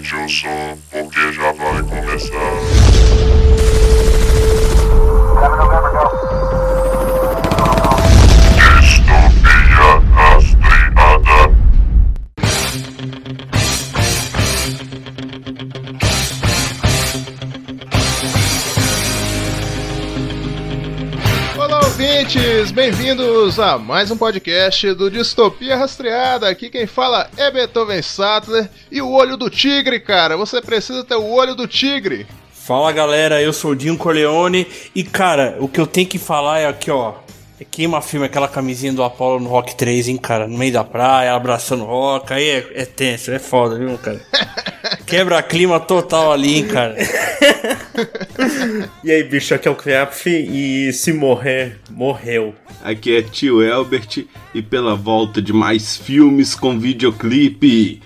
Aumente o som, porque já vai começar. Bem-vindos a mais um podcast do Distopia Rastreada. Aqui quem fala é Beethoven Sattler e o olho do tigre, cara. Você precisa ter o olho do tigre. Fala galera, eu sou o Dinho Corleone e cara, o que eu tenho que falar é aqui ó. É queima filme aquela camisinha do Apollo no Rock 3, hein, cara? No meio da praia, abraçando o Rock, aí é, é tenso, é foda, viu, cara? Quebra clima total ali, hein, cara. E aí, bicho, aqui é o Kreapf e se morrer, morreu. Aqui é tio Elbert e pela volta de mais filmes com videoclipe.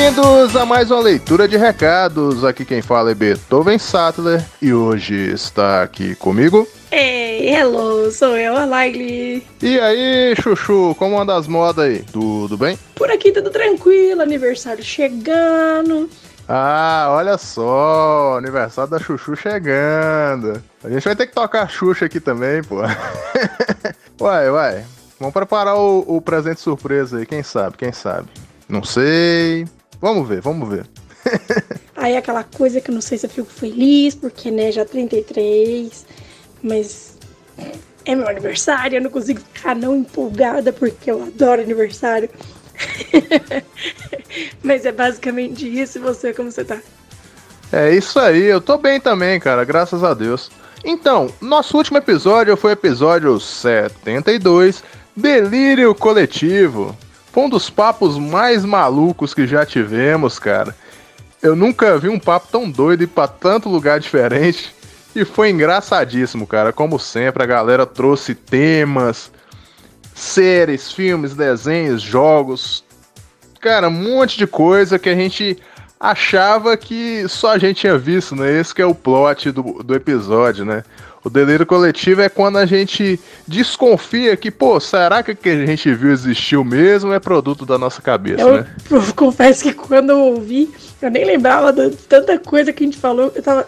Bem-vindos a mais uma leitura de recados. Aqui quem fala é Beethoven Sattler e hoje está aqui comigo. Ei, hello, sou eu, a Laile. E aí, Chuchu, como anda as modas aí? Tudo bem? Por aqui tudo tranquilo, aniversário chegando. Ah, olha só, aniversário da Chuchu chegando. A gente vai ter que tocar Xuxa aqui também, pô. Uai, uai. Vamos preparar o, o presente surpresa aí, quem sabe, quem sabe. Não sei. Vamos ver, vamos ver. Aí aquela coisa que eu não sei se eu fico feliz, porque né, já 33, mas é meu aniversário, eu não consigo ficar não empolgada porque eu adoro aniversário. mas é basicamente isso, e você, como você tá? É isso aí, eu tô bem também, cara, graças a Deus. Então, nosso último episódio foi o episódio 72, Delírio Coletivo. Foi um dos papos mais malucos que já tivemos, cara. Eu nunca vi um papo tão doido e pra tanto lugar diferente. E foi engraçadíssimo, cara. Como sempre, a galera trouxe temas, séries, filmes, desenhos, jogos. Cara, um monte de coisa que a gente achava que só a gente tinha visto, né? Esse que é o plot do, do episódio, né? O delírio coletivo é quando a gente desconfia que, pô, será que o que a gente viu existiu mesmo é produto da nossa cabeça, Eu, né? eu confesso que quando eu ouvi, eu nem lembrava de tanta coisa que a gente falou, eu tava.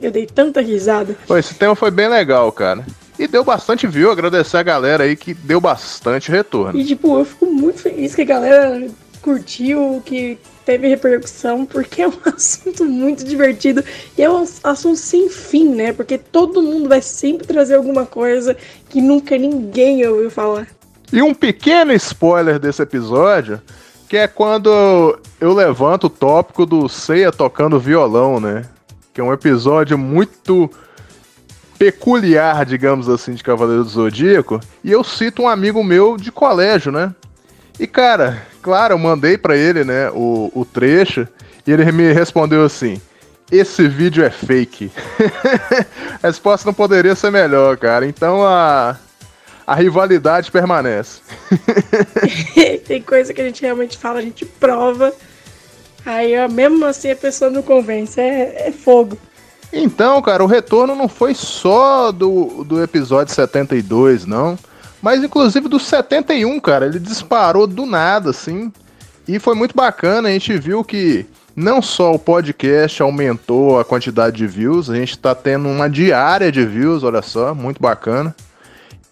Eu dei tanta risada. Pô, esse tema foi bem legal, cara. E deu bastante view, agradecer a galera aí que deu bastante retorno. E tipo, eu fico muito feliz que a galera curtiu, que teve repercussão, porque é um assunto muito divertido e é um assunto sem fim, né? Porque todo mundo vai sempre trazer alguma coisa que nunca ninguém ouviu falar. E um pequeno spoiler desse episódio, que é quando eu levanto o tópico do Seiya tocando violão, né? Que é um episódio muito peculiar, digamos assim, de Cavaleiro do Zodíaco. E eu cito um amigo meu de colégio, né? E cara, claro, eu mandei pra ele, né, o, o trecho, e ele me respondeu assim: Esse vídeo é fake. a resposta não poderia ser melhor, cara. Então a, a rivalidade permanece. Tem coisa que a gente realmente fala, a gente prova. Aí, mesmo assim, a pessoa não convence. É, é fogo. Então, cara, o retorno não foi só do, do episódio 72, não. Mas inclusive do 71, cara. Ele disparou do nada, assim. E foi muito bacana. A gente viu que não só o podcast aumentou a quantidade de views, a gente tá tendo uma diária de views, olha só, muito bacana.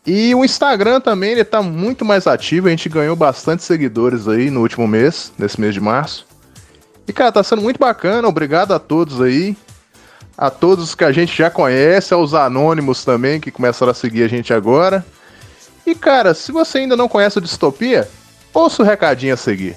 E o Instagram também, ele tá muito mais ativo. A gente ganhou bastante seguidores aí no último mês, nesse mês de março. E, cara, tá sendo muito bacana. Obrigado a todos aí. A todos que a gente já conhece, aos anônimos também que começaram a seguir a gente agora. E, cara, se você ainda não conhece o Distopia, ouça o recadinho a seguir.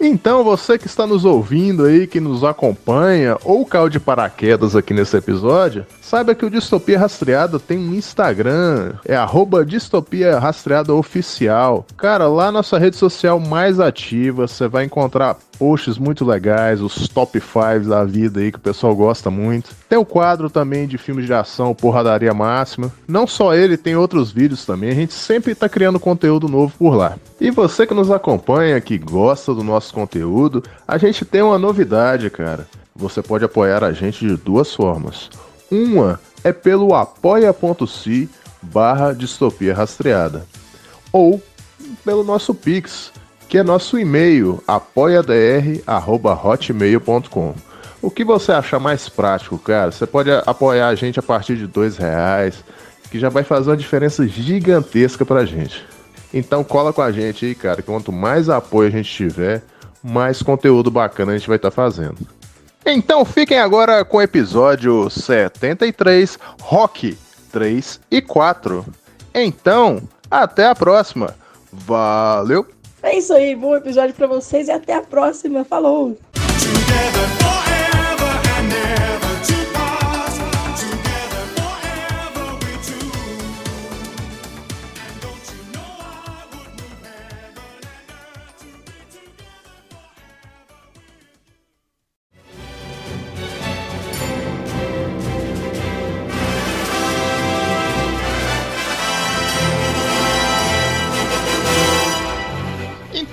Então, você que está nos ouvindo aí, que nos acompanha, ou caiu de paraquedas aqui nesse episódio, saiba que o Distopia Rastreada tem um Instagram, é arroba Distopia Rastreada Oficial. Cara, lá nossa rede social mais ativa, você vai encontrar posts muito legais, os top 5 da vida aí que o pessoal gosta muito. Tem o quadro também de filmes de ação, Porradaria Máxima. Não só ele, tem outros vídeos também. A gente sempre tá criando conteúdo novo por lá. E você que nos acompanha, que gosta do nosso conteúdo, a gente tem uma novidade, cara. Você pode apoiar a gente de duas formas. Uma é pelo apoia.se barra distopia rastreada ou pelo nosso Pix, que é nosso e-mail apoiadr@hotmail.com. O que você achar mais prático, cara? Você pode apoiar a gente a partir de dois reais, que já vai fazer uma diferença gigantesca pra gente. Então cola com a gente aí, cara. Quanto mais apoio a gente tiver, mais conteúdo bacana a gente vai estar tá fazendo. Então fiquem agora com o episódio 73, Rock 3 e 4. Então, até a próxima. Valeu! É isso aí, bom episódio para vocês e até a próxima. Falou!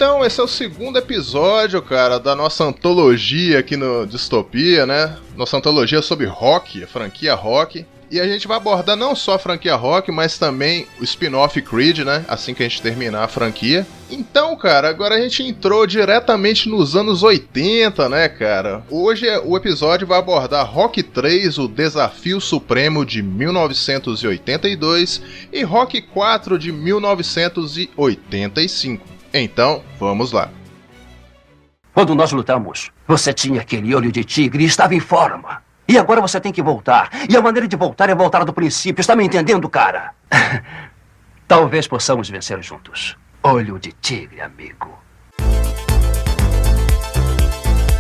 Então, esse é o segundo episódio, cara, da nossa antologia aqui no Distopia, né? Nossa antologia sobre rock, a franquia rock. E a gente vai abordar não só a franquia rock, mas também o spin-off Creed, né? Assim que a gente terminar a franquia. Então, cara, agora a gente entrou diretamente nos anos 80, né, cara? Hoje o episódio vai abordar Rock 3, o Desafio Supremo de 1982 e Rock 4 de 1985. Então, vamos lá. Quando nós lutamos, você tinha aquele olho de tigre e estava em forma. E agora você tem que voltar. E a maneira de voltar é voltar do princípio. Está me entendendo, cara? Talvez possamos vencer juntos. Olho de tigre, amigo.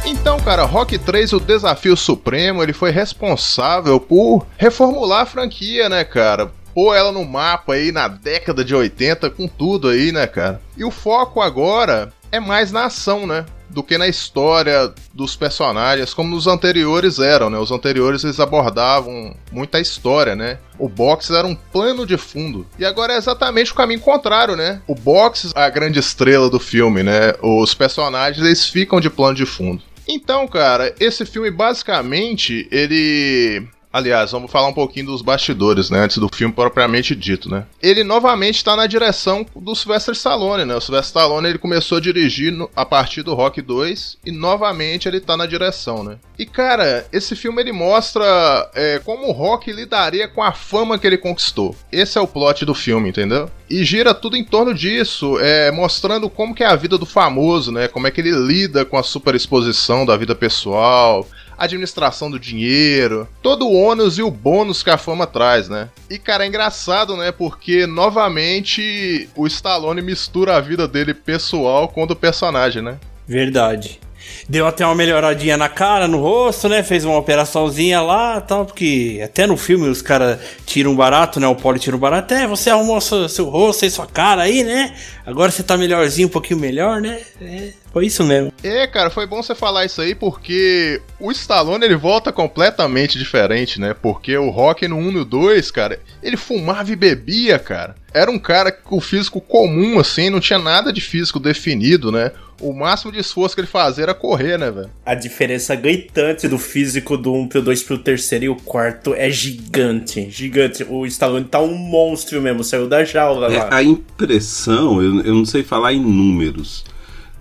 Então, cara, Rock 3, o Desafio Supremo, ele foi responsável por reformular a franquia, né, cara? Pôr ela no mapa aí na década de 80 com tudo aí, né, cara? E o foco agora é mais na ação, né? Do que na história dos personagens, como nos anteriores eram, né? Os anteriores eles abordavam muita história, né? O box era um plano de fundo. E agora é exatamente o caminho contrário, né? O box é a grande estrela do filme, né? Os personagens eles ficam de plano de fundo. Então, cara, esse filme basicamente ele Aliás, vamos falar um pouquinho dos bastidores, né? Antes do filme propriamente dito, né? Ele novamente está na direção do Sylvester Stallone, né? O Sylvester Stallone ele começou a dirigir no, a partir do Rock 2 e novamente ele está na direção, né? E cara, esse filme ele mostra é, como o Rock lidaria com a fama que ele conquistou. Esse é o plot do filme, entendeu? E gira tudo em torno disso, é, mostrando como que é a vida do famoso, né? Como é que ele lida com a superexposição da vida pessoal, administração do dinheiro, todo o ônus e o bônus que a fama traz, né? E cara, é engraçado, né? Porque novamente o Stallone mistura a vida dele pessoal com a do personagem, né? Verdade. Deu até uma melhoradinha na cara, no rosto, né? Fez uma operaçãozinha lá tal, porque até no filme os caras tiram barato, né? O Poli tira um barato. É, você arrumou seu, seu rosto e sua cara aí, né? Agora você tá melhorzinho, um pouquinho melhor, né? É, foi isso mesmo. É, cara, foi bom você falar isso aí porque o Stallone ele volta completamente diferente, né? Porque o Rock no 1 e no 2, cara, ele fumava e bebia, cara. Era um cara com físico comum, assim, não tinha nada de físico definido, né? O máximo de esforço que ele fazia era correr, né, velho? A diferença gritante do físico do 1 pro 2 pro terceiro e o quarto é gigante. Gigante. O Stallone tá um monstro mesmo, saiu da jaula é, lá. A impressão, eu, eu não sei falar em números,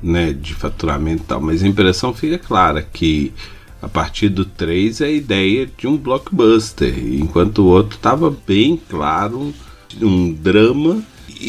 né, de faturamento e tal, mas a impressão fica clara que a partir do 3 é a ideia de um blockbuster, enquanto o outro tava bem claro um drama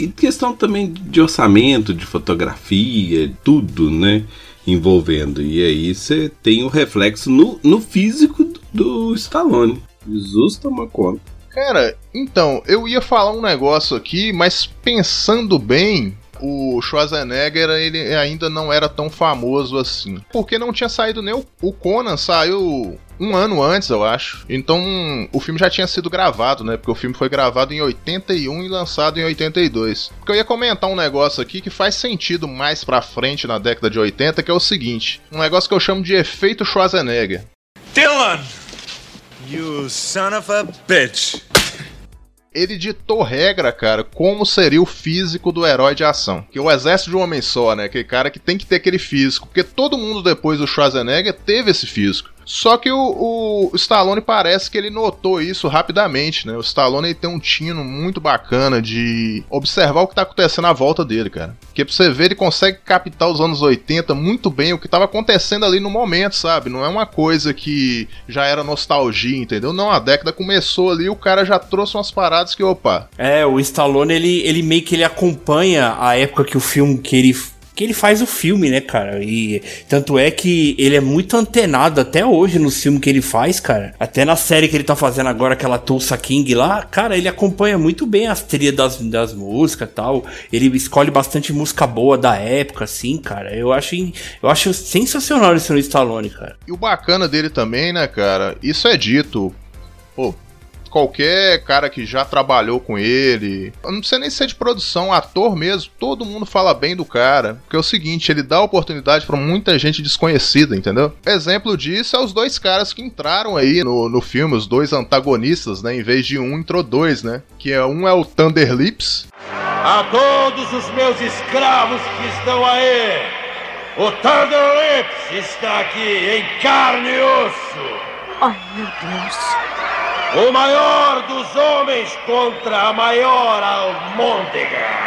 e questão também de orçamento, de fotografia, tudo, né? Envolvendo. E aí você tem o reflexo no, no físico do, do Stallone. Jesus toma conta. Cara, então, eu ia falar um negócio aqui, mas pensando bem, o Schwarzenegger ele ainda não era tão famoso assim. Porque não tinha saído nem o, o Conan, saiu um ano antes, eu acho. Então o filme já tinha sido gravado, né? Porque o filme foi gravado em 81 e lançado em 82. Porque eu ia comentar um negócio aqui que faz sentido mais pra frente na década de 80, que é o seguinte: um negócio que eu chamo de efeito Schwarzenegger. Dylan! You son of a bitch! Ele ditou regra, cara, como seria o físico do herói de ação. Que o exército de um homem só, né? Aquele cara que tem que ter aquele físico. Porque todo mundo depois do Schwarzenegger teve esse físico. Só que o, o Stallone parece que ele notou isso rapidamente, né? O Stallone tem um tino muito bacana de observar o que tá acontecendo à volta dele, cara. Porque pra você ver, ele consegue captar os anos 80 muito bem o que tava acontecendo ali no momento, sabe? Não é uma coisa que já era nostalgia, entendeu? Não, a década começou ali, o cara já trouxe umas paradas que, opa, É, o Stallone, ele, ele meio que ele acompanha a época que o filme que ele que ele faz o filme, né, cara? E tanto é que ele é muito antenado até hoje no filme que ele faz, cara. Até na série que ele tá fazendo agora, aquela Tulsa King lá, cara, ele acompanha muito bem as trilhas das, das músicas tal. Ele escolhe bastante música boa da época, assim, cara. Eu acho, eu acho sensacional esse no Stallone, cara. E o bacana dele também, né, cara? Isso é dito. Pô, qualquer cara que já trabalhou com ele, não precisa nem ser de produção, ator mesmo, todo mundo fala bem do cara. Porque é o seguinte, ele dá oportunidade pra muita gente desconhecida, entendeu? Exemplo disso é os dois caras que entraram aí no, no filme, os dois antagonistas, né? Em vez de um, entrou dois, né? Que é um é o Thunder Lips, A todos os meus escravos que estão aí, o Thunder Lips está aqui em carne e osso. Ai, meu Deus. O maior dos homens contra a maior almôndega.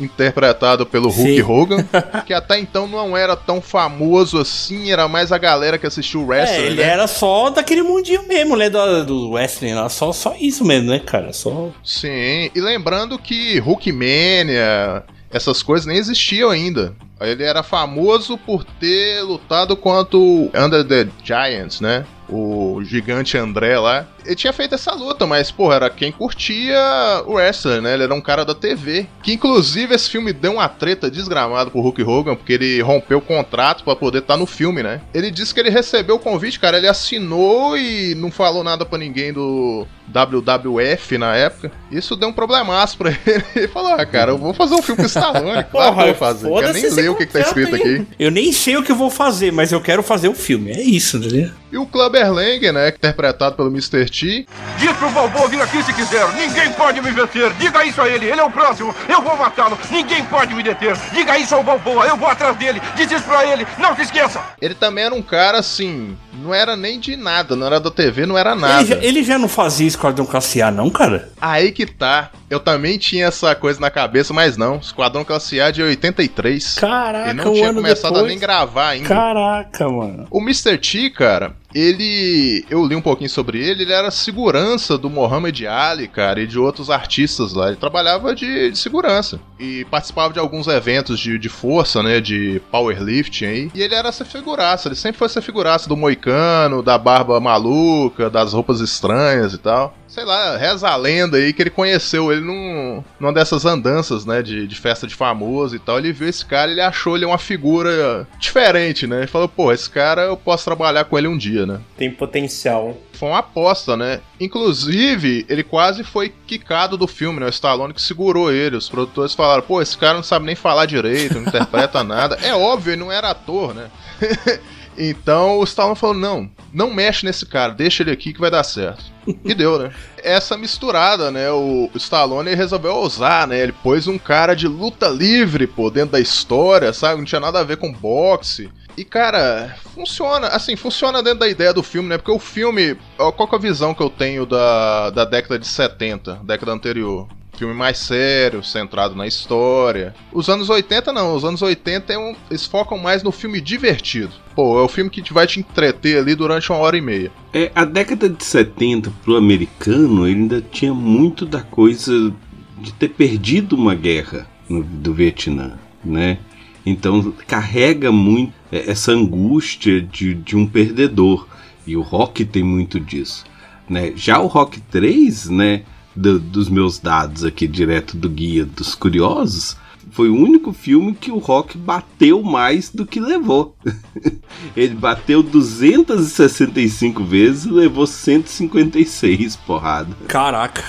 interpretado pelo Hulk Sim. Hogan, que até então não era tão famoso assim, era mais a galera que assistiu o É, wrestling, ele né? era só daquele mundinho mesmo, né? Do, do wrestling lá. Só, só isso mesmo, né, cara? Só. Sim, e lembrando que Hulkmania, essas coisas nem existiam ainda. Ele era famoso por ter lutado contra o Under the Giants, né? O gigante André lá. Ele tinha feito essa luta, mas, porra, era quem curtia o wrestler, né? Ele era um cara da TV. Que, inclusive, esse filme deu uma treta desgramada pro Hulk Hogan, porque ele rompeu o contrato pra poder estar no filme, né? Ele disse que ele recebeu o convite, cara. Ele assinou e não falou nada pra ninguém do WWF na época. Isso deu um problemaço pra ele. Ele falou, ah, cara, eu vou fazer um filme com o Stallone. Claro que eu vou fazer. Foda-se nem ler o que, que tá escrito aqui. Eu nem sei o que eu vou fazer, mas eu quero fazer o filme. É isso, entendeu? E o Clubber Lang, né? Interpretado pelo Mr. T. Diz pro Balboa vir aqui se quiser. Ninguém pode me vencer. Diga isso a ele. Ele é o próximo. Eu vou matá-lo. Ninguém pode me deter. Diga isso ao Balboa. Eu vou atrás dele. Diz isso pra ele. Não se esqueça. Ele também era um cara assim. Não era nem de nada, não era da TV, não era nada. Ele já, ele já não fazia Esquadrão Classe A, não, cara? Aí que tá. Eu também tinha essa coisa na cabeça, mas não. Esquadrão Classe A de 83. Caraca, Ele não um tinha começado a depois. nem gravar ainda. Caraca, mano. O Mr. T, cara, ele. Eu li um pouquinho sobre ele, ele era segurança do Mohamed Ali, cara, e de outros artistas lá. Ele trabalhava de, de segurança. E participava de alguns eventos de, de força, né? De powerlifting aí. E ele era essa figuraça, ele sempre foi essa figuraça do moicano, da barba maluca, das roupas estranhas e tal. Sei lá, reza a lenda aí que ele conheceu ele num, numa dessas andanças, né? De, de festa de famoso e tal. Ele viu esse cara ele achou ele uma figura diferente, né? Ele falou, pô, esse cara eu posso trabalhar com ele um dia, né? Tem potencial. Foi uma aposta, né? Inclusive, ele quase foi quicado do filme, né? O Stallone que segurou ele. Os produtores falaram, pô, esse cara não sabe nem falar direito, não interpreta nada. É óbvio, ele não era ator, né? então o Stallone falou, não, não mexe nesse cara, deixa ele aqui que vai dar certo. E deu, né? Essa misturada, né? O Stallone resolveu ousar, né? Ele pôs um cara de luta livre, pô, dentro da história, sabe? Não tinha nada a ver com boxe. E, cara, funciona, assim, funciona dentro da ideia do filme, né? Porque o filme, qual que é a visão que eu tenho da, da década de 70, década anterior? Filme mais sério, centrado na história. Os anos 80 não, os anos 80 é um, eles focam mais no filme divertido. Pô, é o filme que vai te entreter ali durante uma hora e meia. É, a década de 70 pro americano, ele ainda tinha muito da coisa de ter perdido uma guerra no- do Vietnã, né? Então carrega muito é, essa angústia de, de um perdedor. E o rock tem muito disso. Né? Já o Rock 3, né? do- dos meus dados aqui direto do guia dos curiosos, foi o único filme que o Rock bateu mais do que levou. Ele bateu 265 vezes e levou 156 porrada. Caraca.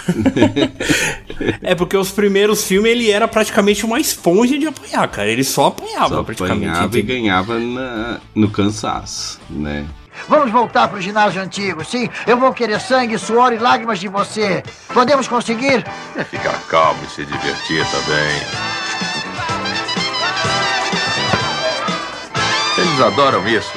é porque os primeiros filmes ele era praticamente uma esponja de apanhar, cara. Ele só apanhava Só praticamente. apanhava e ganhava na- no cansaço, né? Vamos voltar pro ginásio antigo, sim? Eu vou querer sangue, suor e lágrimas de você. Podemos conseguir? É ficar calmo e se divertir também. Adoram isso,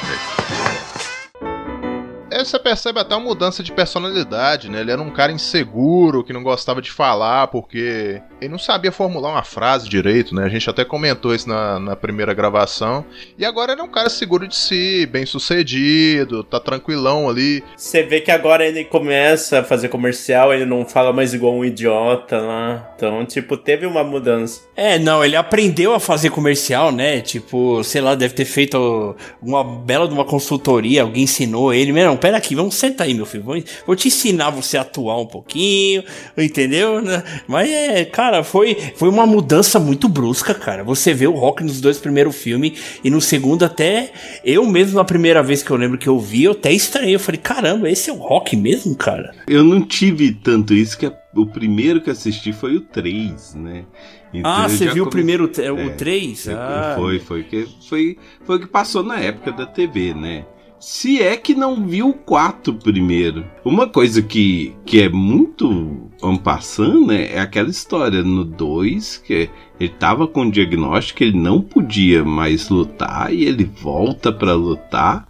Você percebe até uma mudança de personalidade, né? Ele era um cara inseguro, que não gostava de falar, porque ele não sabia formular uma frase direito, né? A gente até comentou isso na, na primeira gravação. E agora ele é um cara seguro de si, bem sucedido, tá tranquilão ali. Você vê que agora ele começa a fazer comercial, ele não fala mais igual um idiota lá. Então, tipo, teve uma mudança. É, não, ele aprendeu a fazer comercial, né? Tipo, sei lá, deve ter feito uma bela de uma consultoria, alguém ensinou ele. Não, pera aqui, vamos sentar aí, meu filho. Vou, vou te ensinar você a atuar um pouquinho, entendeu? Mas é, cara, foi, foi uma mudança muito brusca, cara. Você vê o Rock nos dois primeiros filmes e no segundo até eu mesmo, na primeira vez que eu lembro que eu vi, eu até estranhei. Eu falei, caramba, esse é o Rock mesmo, cara? Eu não tive tanto isso que o primeiro que assisti foi o 3, né? Então ah, você viu come... o primeiro, é, o 3? Ah. Foi, foi, que, foi, foi o que passou na época da TV, né? Se é que não viu o 4 primeiro. Uma coisa que, que é muito passando, né? É aquela história no 2 que ele tava com o diagnóstico ele não podia mais lutar e ele volta para lutar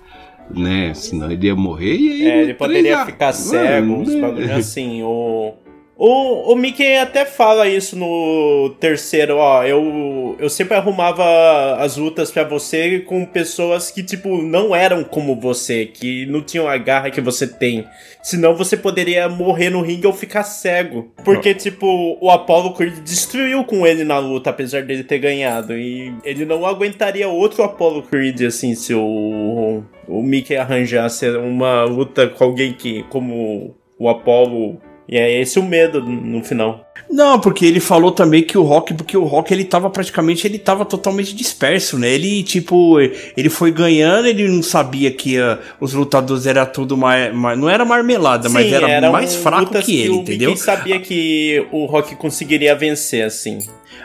né? Senão ele ia morrer e aí. É, ele poderia ficar cego, uns né? bagulho assim. O, o, o Mickey até fala isso no terceiro, ó. Eu, eu sempre arrumava as lutas para você com pessoas que, tipo, não eram como você, que não tinham a garra que você tem. Senão você poderia morrer no ringue ou ficar cego. Porque, tipo, o Apollo Creed destruiu com ele na luta, apesar dele ter ganhado. E ele não aguentaria outro Apollo Creed, assim, se o, o Mickey arranjasse uma luta com alguém que, como o Apollo e é esse o medo no final. Não, porque ele falou também que o Rock, porque o Rock ele tava praticamente, ele tava totalmente disperso, né? Ele, tipo, ele foi ganhando, ele não sabia que uh, os lutadores era tudo mais, mais, não era marmelada, Sim, mas era mais fraco que ele, que entendeu? Ninguém sabia que o Rock conseguiria vencer, assim.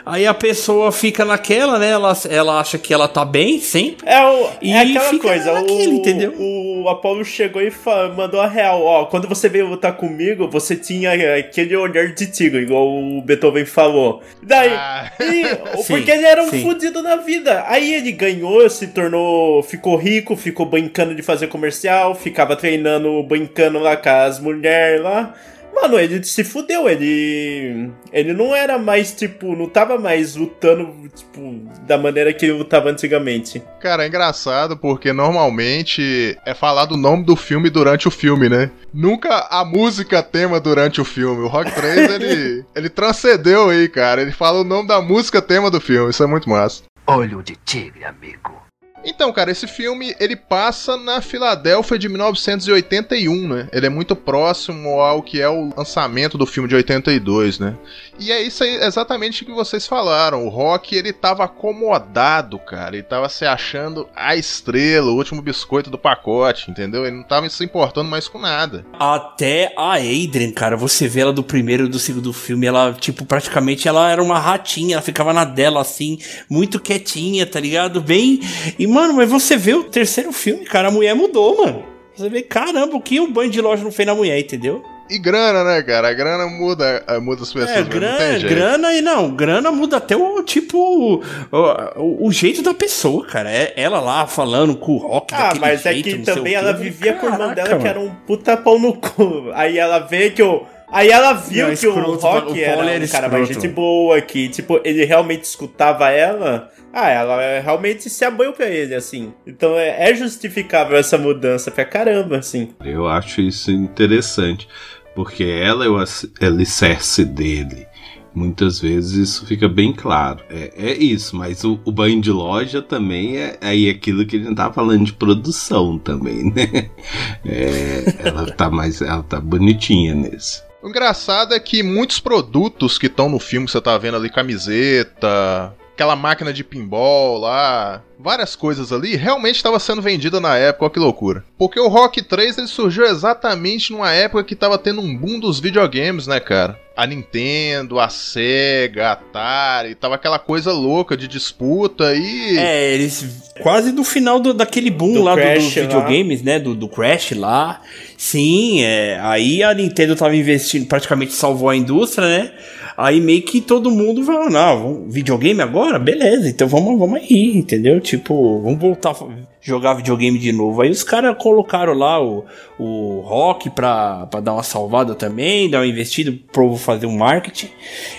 Aí a pessoa fica naquela, né? Ela, ela acha que ela tá bem sempre. É, o, e é aquela coisa, naquele, o, entendeu? O Apollo chegou e mandou a real. Ó, quando você veio lutar comigo, você tinha aquele olhar de tigre, igual o Beethoven falou. Daí, ah. e, sim, porque ele era um sim. fudido na vida. Aí ele ganhou, se tornou, ficou rico, ficou brincando de fazer comercial, ficava treinando, brincando lá com as mulheres lá. Mano, ele se fudeu, ele. Ele não era mais, tipo, não tava mais lutando, tipo, da maneira que ele lutava antigamente. Cara, é engraçado porque normalmente é falado o nome do filme durante o filme, né? Nunca a música tema durante o filme. O Rock 3, ele, ele transcendeu aí, cara. Ele fala o nome da música tema do filme. Isso é muito massa. Olho de tigre, amigo. Então, cara, esse filme ele passa na Filadélfia de 1981, né? Ele é muito próximo ao que é o lançamento do filme de 82, né? E é isso aí exatamente que vocês falaram. O Rock ele tava acomodado, cara. Ele tava se achando a estrela, o último biscoito do pacote, entendeu? Ele não tava se importando mais com nada. Até a Adrian, cara, você vê ela do primeiro e do segundo filme, ela, tipo, praticamente ela era uma ratinha, ela ficava na dela assim, muito quietinha, tá ligado? Bem. Mano, mas você vê o terceiro filme, cara, a mulher mudou, mano. Você vê, caramba, o que o banho de loja não fez na mulher, entendeu? E grana, né, cara? A grana muda, eh, muda as pessoas. É, grana, grana e não, grana muda até o tipo, o, o, o jeito da pessoa, cara. É ela lá falando com o rock Ah, mas jeito, é que também ela vivia Caraca, com o irmão dela mano. que era um puta pau no cu. Aí ela vê que o. Aí ela viu não, que escroto, o Rock o era um cara mais gente boa, que, tipo, ele realmente escutava ela. Ah, ela realmente se abanhou pra ele, assim. Então é, é justificável essa mudança pra caramba, assim. Eu acho isso interessante, porque ela é o alicerce dele. Muitas vezes isso fica bem claro. É, é isso, mas o, o, banho de loja também é aí é aquilo que a gente tá falando de produção também, né? É, ela tá mais. Ela tá bonitinha nesse. O engraçado é que muitos produtos que estão no filme, você tá vendo ali, camiseta, aquela máquina de pinball lá, várias coisas ali, realmente estava sendo vendida na época, olha que loucura. Porque o Rock 3 ele surgiu exatamente numa época que estava tendo um boom dos videogames, né, cara? A Nintendo, a Sega, a Atari, tava aquela coisa louca de disputa e. É, eles. Quase no final do, daquele boom do lá do, dos videogames, lá. né? Do, do Crash lá. Sim, é. Aí a Nintendo tava investindo, praticamente salvou a indústria, né? Aí meio que todo mundo falou, não, videogame agora? Beleza, então vamos, vamos aí, entendeu? Tipo, vamos voltar a jogar videogame de novo. Aí os caras colocaram lá o, o Rock pra, pra dar uma salvada também, dar uma investida pro fazer um marketing.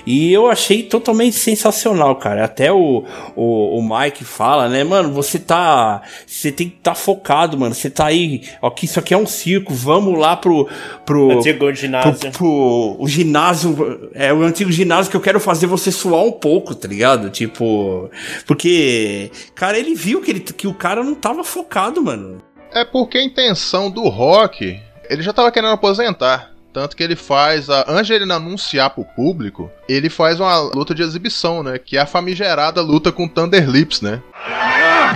E eu achei totalmente sensacional, cara. Até o, o, o Mike fala, né, mano, você tá. Você tem que estar tá focado, mano. Você tá aí, ó, que isso aqui é um circo, vamos lá pro. pro Antigo ginásio. Pro, pro, o ginásio. É o antigo ginásio que eu quero fazer você suar um pouco, tá ligado? Tipo. Porque. Cara, ele viu que, ele, que o cara não tava focado, mano. É porque a intenção do Rock, ele já tava querendo aposentar. Tanto que ele faz, a, antes de ele anunciar pro público, ele faz uma luta de exibição, né? Que é a famigerada luta com Thunder Lips, né? A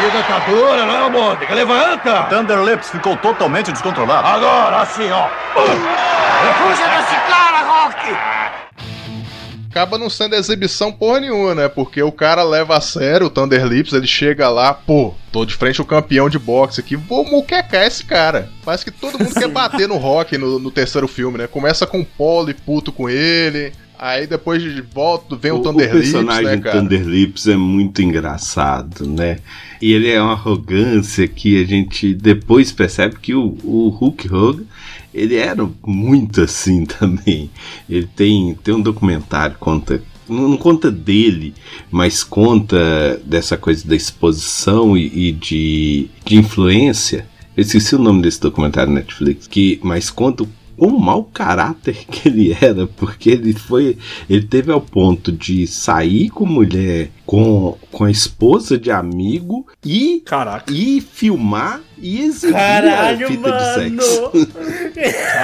vida tá dura, não é, Mônica? Levanta! Thunder Lips ficou totalmente descontrolado. Agora, assim, ó. Fuja desse cara, Rock! Acaba não sendo exibição porra nenhuma, né? Porque o cara leva a sério o Thunder Lips, ele chega lá, pô, tô de frente ao campeão de boxe aqui, vou muquecar esse cara. Parece que todo mundo quer bater no Rock no, no terceiro filme, né? Começa com o Polo e puto com ele. Aí depois de volta vem o, o Thunder Lips, né, cara? O personagem Thunder Lips é muito engraçado, né? E ele é uma arrogância que a gente depois percebe que o, o Hulk Hogan ele era muito assim também. Ele tem, tem um documentário conta não, conta dele, mas conta dessa coisa da exposição e, e de, de influência. Eu esqueci o nome desse documentário Netflix, que mas conta o quão mau caráter que ele era, porque ele foi. Ele teve ao ponto de sair com mulher com, com a esposa de amigo e. Caraca. E filmar e exibir Caralho, a fita mano. de sexo.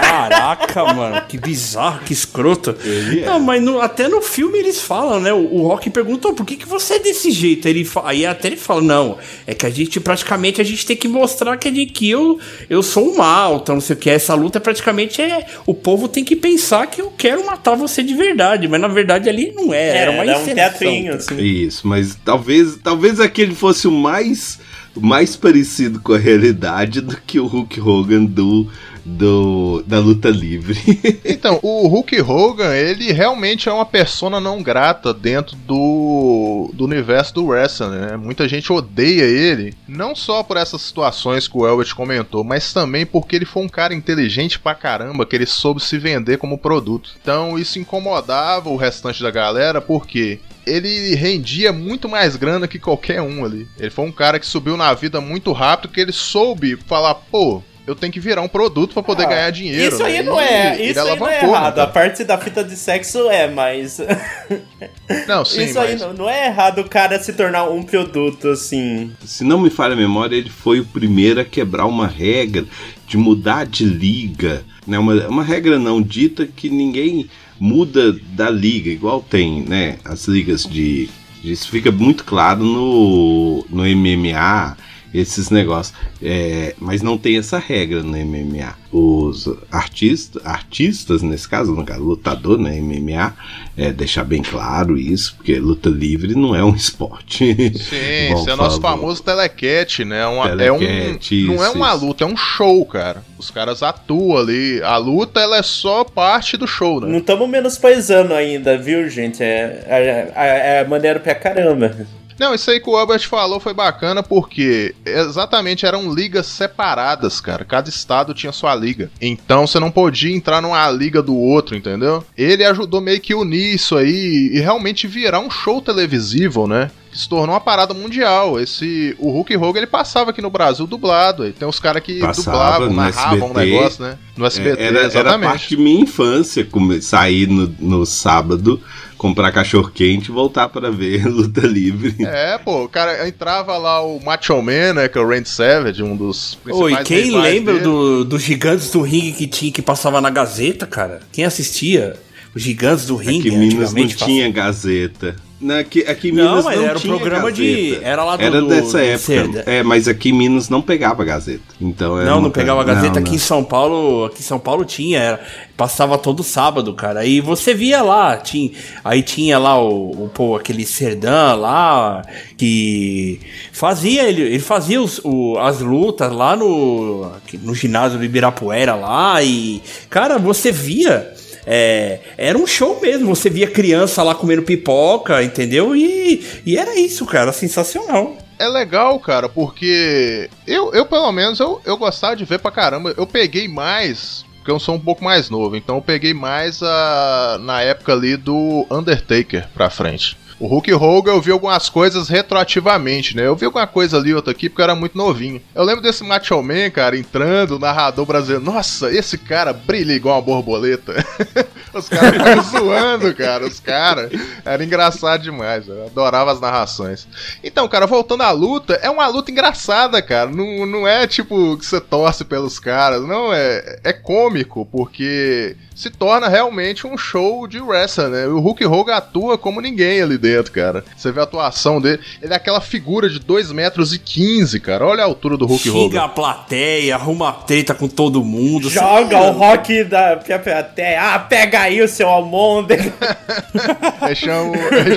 Caraca, mano, que bizarro, que escroto. Ele é. Não, mas no- até no filme eles falam, né? O, o Rock perguntou por que, que você é desse jeito. Ele, aí até ele fala, não, é que a gente praticamente a gente tem que mostrar que, de que eu, eu sou um mal, então não sei o que. Essa luta praticamente é. O povo tem que pensar que eu quero matar você de verdade, mas na verdade ali não era, era uma era um teatrinho, assim. Isso, mas talvez, talvez aquele fosse o mais, mais parecido com a realidade do que o Hulk Hogan do, do da luta livre. Então, o Hulk Hogan, ele realmente é uma persona não grata dentro do, do universo do wrestling, né? Muita gente odeia ele, não só por essas situações que o Elbert comentou, mas também porque ele foi um cara inteligente pra caramba, que ele soube se vender como produto. Então, isso incomodava o restante da galera, porque ele rendia muito mais grana que qualquer um ali. Ele foi um cara que subiu na vida muito rápido, que ele soube falar, pô, eu tenho que virar um produto pra poder Ah, ganhar dinheiro. Isso aí né? não é, isso aí não é errado. cara? A parte da fita de sexo é, mas. Não, sim, isso aí mas- não, não é errado o cara se tornar um produto assim. Se não me falha a memória, ele foi o primeiro a quebrar uma regra de mudar de liga. Né? Uma, uma regra não dita que ninguém muda da liga, igual tem né? as ligas de. Isso fica muito claro no, no MMA, esses negócios. É, mas não tem essa regra no MMA. Os artistas, artistas nesse caso, no caso, lutador, né? MMA, é, deixar bem claro isso, porque luta livre não é um esporte. Sim, Bom, esse é o nosso famoso telecat, né? Uma, é Telecat, um, não é isso, uma isso. luta, é um show, cara. Os caras atuam ali. A luta, ela é só parte do show, né? Não estamos menosprezando ainda, viu, gente? É, é, é, é maneiro pra caramba. Não, isso aí que o Albert falou foi bacana porque exatamente eram ligas separadas, cara. Cada estado tinha sua liga. Então você não podia entrar numa liga do outro, entendeu? Ele ajudou meio que unir isso aí e realmente virar um show televisivo, né? Que se tornou uma parada mundial. Esse o Hulk Hogan ele passava aqui no Brasil dublado. Tem os caras que Passava dublavam, narravam o SBT. negócio, né? No SBT, É, era, era exatamente. parte de minha infância come- sair no, no sábado, comprar cachorro quente e voltar para ver luta livre. É, pô, o cara entrava lá o Macho Man, né? Que é o Randy Savage, um dos Oi, principais quem rivais lembra dele. do, dos gigantes do ringue que tinha que passava na Gazeta, cara? Quem assistia? Os gigantes do ringue, Aqui em Minas não tinha Gazeta. Na, aqui, aqui em Não, Minas mas não era o tinha programa de- Gazeta. era lá do- Era dessa do época. É, mas aqui em Minas não pegava Gazeta. Então Não, não pegava a Gazeta não, aqui não. em São Paulo. Aqui em São Paulo tinha, era- passava todo sábado, cara. E você via lá, tinha, aí tinha lá o, o pô, aquele Serdã lá que fazia ele, ele fazia os- o- as lutas lá no no ginásio do Ibirapuera lá e cara, você via É, era um show mesmo. Você via criança lá comendo pipoca, entendeu? E, e era isso, cara. Sensacional. É legal, cara, porque eu, eu pelo menos, eu, eu gostava de ver pra caramba. Eu peguei mais, porque eu sou um pouco mais novo, então eu peguei mais a, na época ali do Undertaker pra frente. O Hulk Hogan eu vi algumas coisas retroativamente, né? Eu vi alguma coisa ali, outra aqui, porque eu era muito novinho. Eu lembro desse Macho Man, cara, entrando, o narrador brasileiro. Nossa, esse cara brilha igual uma borboleta. Os caras ficaram zoando, cara. Os caras. Era engraçado demais. Eu adorava as narrações. Então, cara, voltando à luta, é uma luta engraçada, cara. Não, não é tipo que você torce pelos caras. Não, é, é cômico, porque se torna realmente um show de wrestling, né? O Hulk Hogan atua como ninguém ali dentro, cara. Você vê a atuação dele. Ele é aquela figura de 2 metros e 15, cara. Olha a altura do Hulk Hogan. a plateia, arruma treta com todo mundo. Joga o rock da plateia. Ah, pega aí o seu almôndega. Eles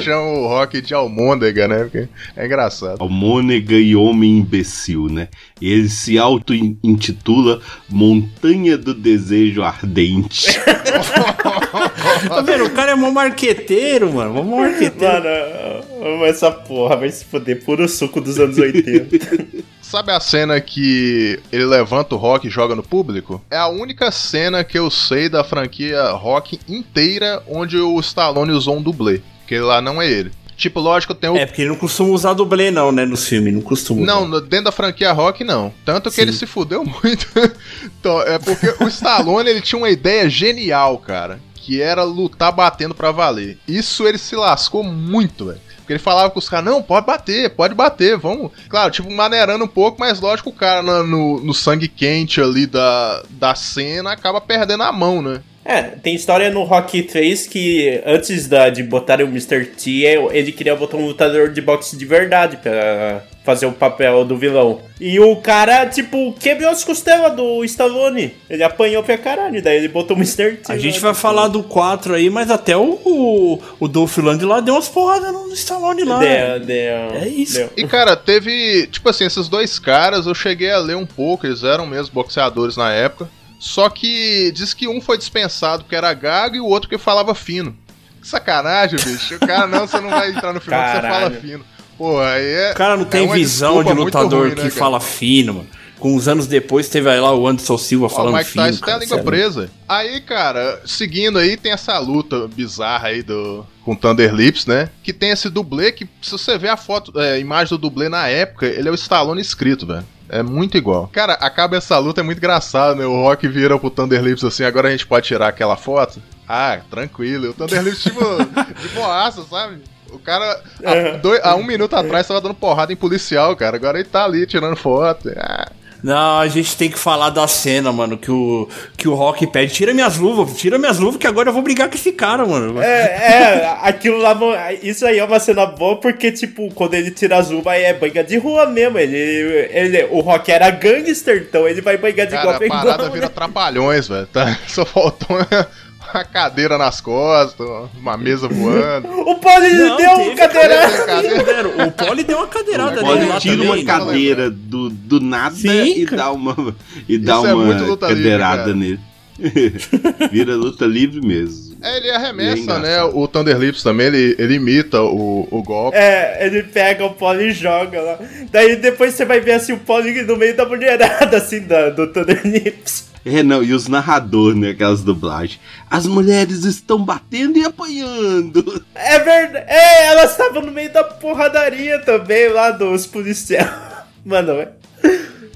chamam, o Rock de almôndega, né? Porque é engraçado. Almônega e homem imbecil, né? Ele se auto-intitula Montanha do Desejo Ardente. Tá vendo? O cara é mó marqueteiro, mano. Mó marqueteiro. Mano, essa porra. Vai se foder. Puro suco dos anos 80. Sabe a cena que ele levanta o Rock e joga no público? É a única cena que eu sei da franquia Rock inteira onde o Stallone usou um dublê. Que lá não é ele. Tipo, lógico, tem o. É, porque ele não costuma usar dublê, não, né? Nos filmes, não costuma. Não, no- dentro da franquia Rock, não. Tanto que Sim. ele se fudeu muito. então, é porque o Stallone ele tinha uma ideia genial, cara. Que era lutar batendo pra valer. Isso ele se lascou muito, velho. Porque ele falava com os caras, não, pode bater, pode bater, vamos. Claro, tipo, maneirando um pouco, mas lógico, o cara no, no, no sangue quente ali da, da cena acaba perdendo a mão, né? É, tem história no Rocky 3 que antes da, de botarem o Mr. T, ele queria botar um lutador de boxe de verdade pra fazer o papel do vilão. E o cara, tipo, quebrou as costelas do Stallone. Ele apanhou pra caralho, daí ele botou o Mr. T. A gente vai tipo, falar do 4 aí, mas até o, o, o Dolph Lundgren lá deu umas porradas no Stallone lá. Deu, deu. É isso. deu. E cara, teve. Tipo assim, esses dois caras eu cheguei a ler um pouco, eles eram mesmo boxeadores na época. Só que diz que um foi dispensado porque era gago e o outro que falava fino. Que sacanagem, bicho. O cara, não, você não vai entrar no final porque você fala fino. Pô, aí é. O cara não é tem uma visão de lutador ruim, né, que cara? fala fino, mano. Com uns anos depois teve aí lá o Anderson Silva Ó, falando o Mike fino. Tyson tem a cara, língua sério. presa. Aí, cara, seguindo aí, tem essa luta bizarra aí do, com Thunder Lips, né? Que tem esse dublê que, se você ver a foto, é, a imagem do dublê na época, ele é o Stallone escrito, velho. É muito igual. Cara, acaba essa luta, é muito engraçado, né? O Rock vira pro Thunder Lips assim, agora a gente pode tirar aquela foto? Ah, tranquilo. O Thunder Lips, tipo, de boaça, sabe? O cara, há, dois- há um minuto atrás, tava dando porrada em policial, cara. Agora ele tá ali tirando foto. Ah, Não, a gente tem que falar da cena, mano, que o, que o Rock pede. Tira minhas luvas, tira minhas luvas, que agora eu vou brigar com esse cara, mano. É, é, aquilo lá, isso aí é uma cena boa porque, tipo, quando ele tira as uvas é banha de rua mesmo. Ele, ele, o Rock era gangster, então ele vai banhar de Cara, igual a parada igual. vira trapalhões, velho. Tá? Só faltou uma, uma cadeira nas costas, uma mesa voando. O Poli Não, deu teve um cadeirada. O Poli deu uma cadeirada dele lá tira também. uma cadeira do, do nada Sim, e dá uma, e dá Isso é uma livre, cadeirada cara. nele. Vira luta livre mesmo. É, ele é arremessa, engraçado. né? O Thunder Lips também, ele, ele imita o, o golpe. É, ele pega o Poli e joga lá. Daí depois você vai ver assim o Poli no meio da mulherada, assim, da, do Thunder Lips. É, não, e os narradores, né? Aquelas dublagens. As mulheres estão batendo e apanhando. É verdade. É, elas estavam no meio da porradaria também lá dos policiais. Mano, é-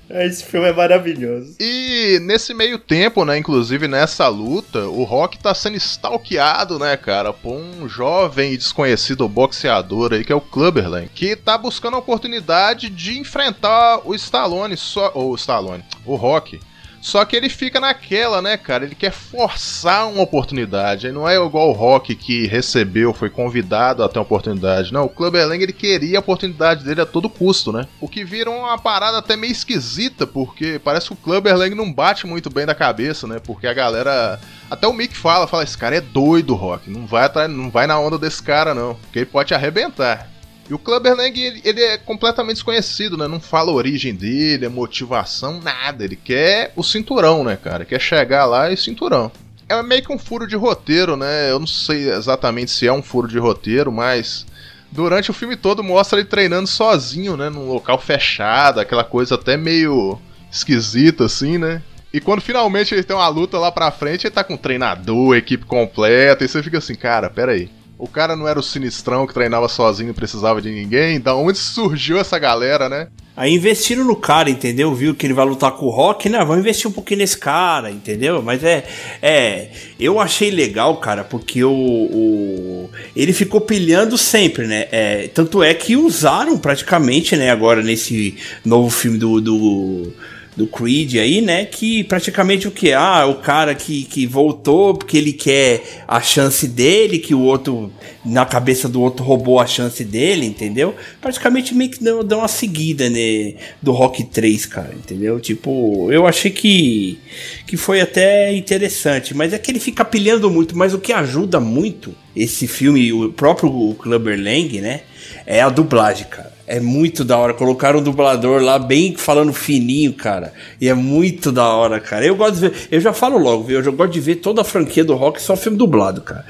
esse filme é maravilhoso. E nesse meio tempo, né, inclusive nessa luta, o Rock tá sendo stalkeado, né, cara, por um jovem e desconhecido boxeador aí, que é o Clubberland, que tá buscando a oportunidade de enfrentar o Stallone, só, ou o Stallone, o Rock. Só que ele fica naquela, né, cara? Ele quer forçar uma oportunidade. Ele não é igual o Rock que recebeu, foi convidado a ter uma oportunidade. Não, o Clubber Lang ele queria a oportunidade dele a todo custo, né? O que vira uma parada até meio esquisita, porque parece que o Clubber Lang não bate muito bem da cabeça, né? Porque a galera. Até o Mick fala, fala, esse cara é doido, Rock. Não vai, não vai na onda desse cara, não. Porque ele pode te arrebentar. E o Clubber Lang, ele, ele é completamente desconhecido, né? Não fala a origem dele, a motivação, nada. Ele quer o cinturão, né, cara? Quer chegar lá e cinturão. é meio que um furo de roteiro, né? Eu não sei exatamente se é um furo de roteiro, mas durante o filme todo mostra ele treinando sozinho, né? Num local fechado, aquela coisa até meio esquisita, assim, né? E quando finalmente ele tem uma luta lá pra frente, ele tá com treinador, equipe completa, e você fica assim, cara, pera aí. O cara não era o sinistrão que treinava sozinho e precisava de ninguém? Da onde surgiu essa galera, né? Aí investiram no cara, entendeu? Viu que ele vai lutar com o Rock, né? Vamos investir um pouquinho nesse cara, entendeu? Mas é. É. Eu achei legal, cara, porque o. o ele ficou pilhando sempre, né? É, tanto é que usaram praticamente, né, agora nesse novo filme do, do do Creed aí, né? Que praticamente o que? Ah, o cara que, que voltou porque ele quer a chance dele, que o outro, na cabeça do outro, roubou a chance dele, entendeu? Praticamente meio que deu, deu uma seguida, né? Do Rock 3, cara, entendeu? Tipo, eu achei que, que foi até interessante, mas é que ele fica pilhando muito, mas o que ajuda muito esse filme, o próprio Clubber Lang, né? É a dublagem, cara. É muito da hora. Colocaram o dublador lá bem falando fininho, cara. E é muito da hora, cara. Eu gosto de ver. Eu já falo logo, viu? Eu já gosto de ver toda a franquia do rock só filme dublado, cara.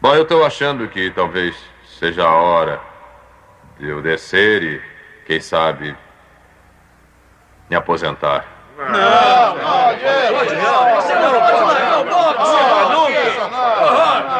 Bom, eu tô achando que talvez seja a hora de eu descer e, quem sabe, me aposentar. Não, não, não, você não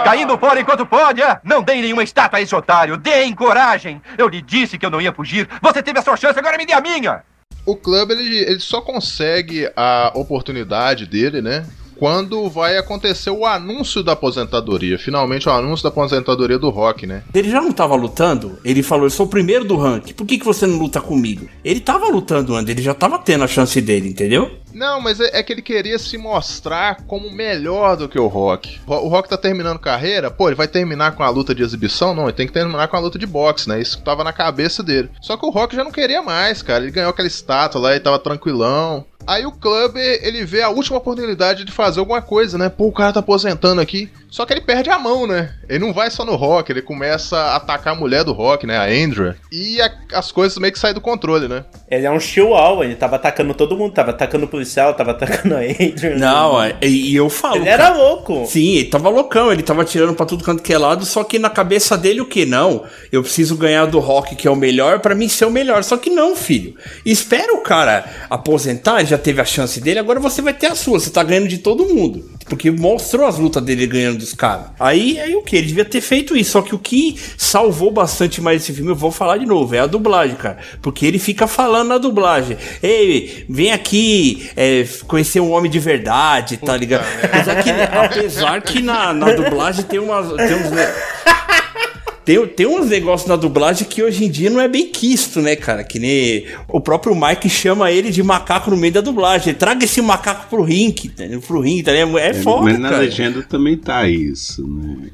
Caindo fora enquanto pode, é? Não deem nenhuma estátua a esse otário. Deem coragem. Eu lhe disse que eu não ia fugir. Você teve a sua chance, agora me dê a minha. O clube ele, ele só consegue a oportunidade dele, né? Quando vai acontecer o anúncio da aposentadoria. Finalmente o anúncio da aposentadoria do Rock, né? Ele já não tava lutando? Ele falou: Eu sou o primeiro do ranking, por que, que você não luta comigo? Ele tava lutando antes, ele já tava tendo a chance dele, entendeu? Não, mas é, é, que ele queria se mostrar como melhor do que o Rock. O Rock tá terminando carreira, pô, ele vai terminar com a luta de exibição? Não, ele tem que terminar com a luta de boxe, né? Isso tava na cabeça dele. Só que o Rock já não queria mais, cara. Ele ganhou aquela estátua lá e tava tranquilão. Aí o Clubber, ele vê a última oportunidade de fazer alguma coisa, né? Pô, o cara tá aposentando aqui. Só que ele perde a mão, né? Ele não vai só no Rock, ele começa a atacar a mulher do Rock, né? A Andrea. E a, as coisas meio que saem do controle, né? Ele é um chihuahua, ele tava atacando todo mundo, tava atacando o policial, tava atacando a Andrea. Não, é, e, eu falo. Ele cara, era louco. Sim, ele tava loucão, ele tava tirando pra tudo quanto que é lado, só que na cabeça dele o que? Não, eu preciso ganhar do Rock, que é o melhor, para mim ser o melhor. Só que não, filho. Espera o cara aposentar, ele já teve a chance dele, agora você vai ter a sua, você tá ganhando de todo mundo. Porque mostrou as lutas dele ganhando dos caras. Aí, aí o que? Ele devia ter feito isso. Só que o que salvou bastante mais esse filme, eu vou falar de novo, é a dublagem, cara. Porque ele fica falando na dublagem. Ei, vem aqui é, conhecer um homem de verdade, tá ligado? Apesar que, apesar que na, na dublagem tem umas. Tem uns, né? Tem, tem uns negócios na dublagem que hoje em dia não é bem quisto, né, cara? Que nem o próprio Mike chama ele de macaco no meio da dublagem. Traga esse macaco pro ringue, né? pro ringue, tá, né? É, é foda, Mas na cara. legenda também tá isso, né?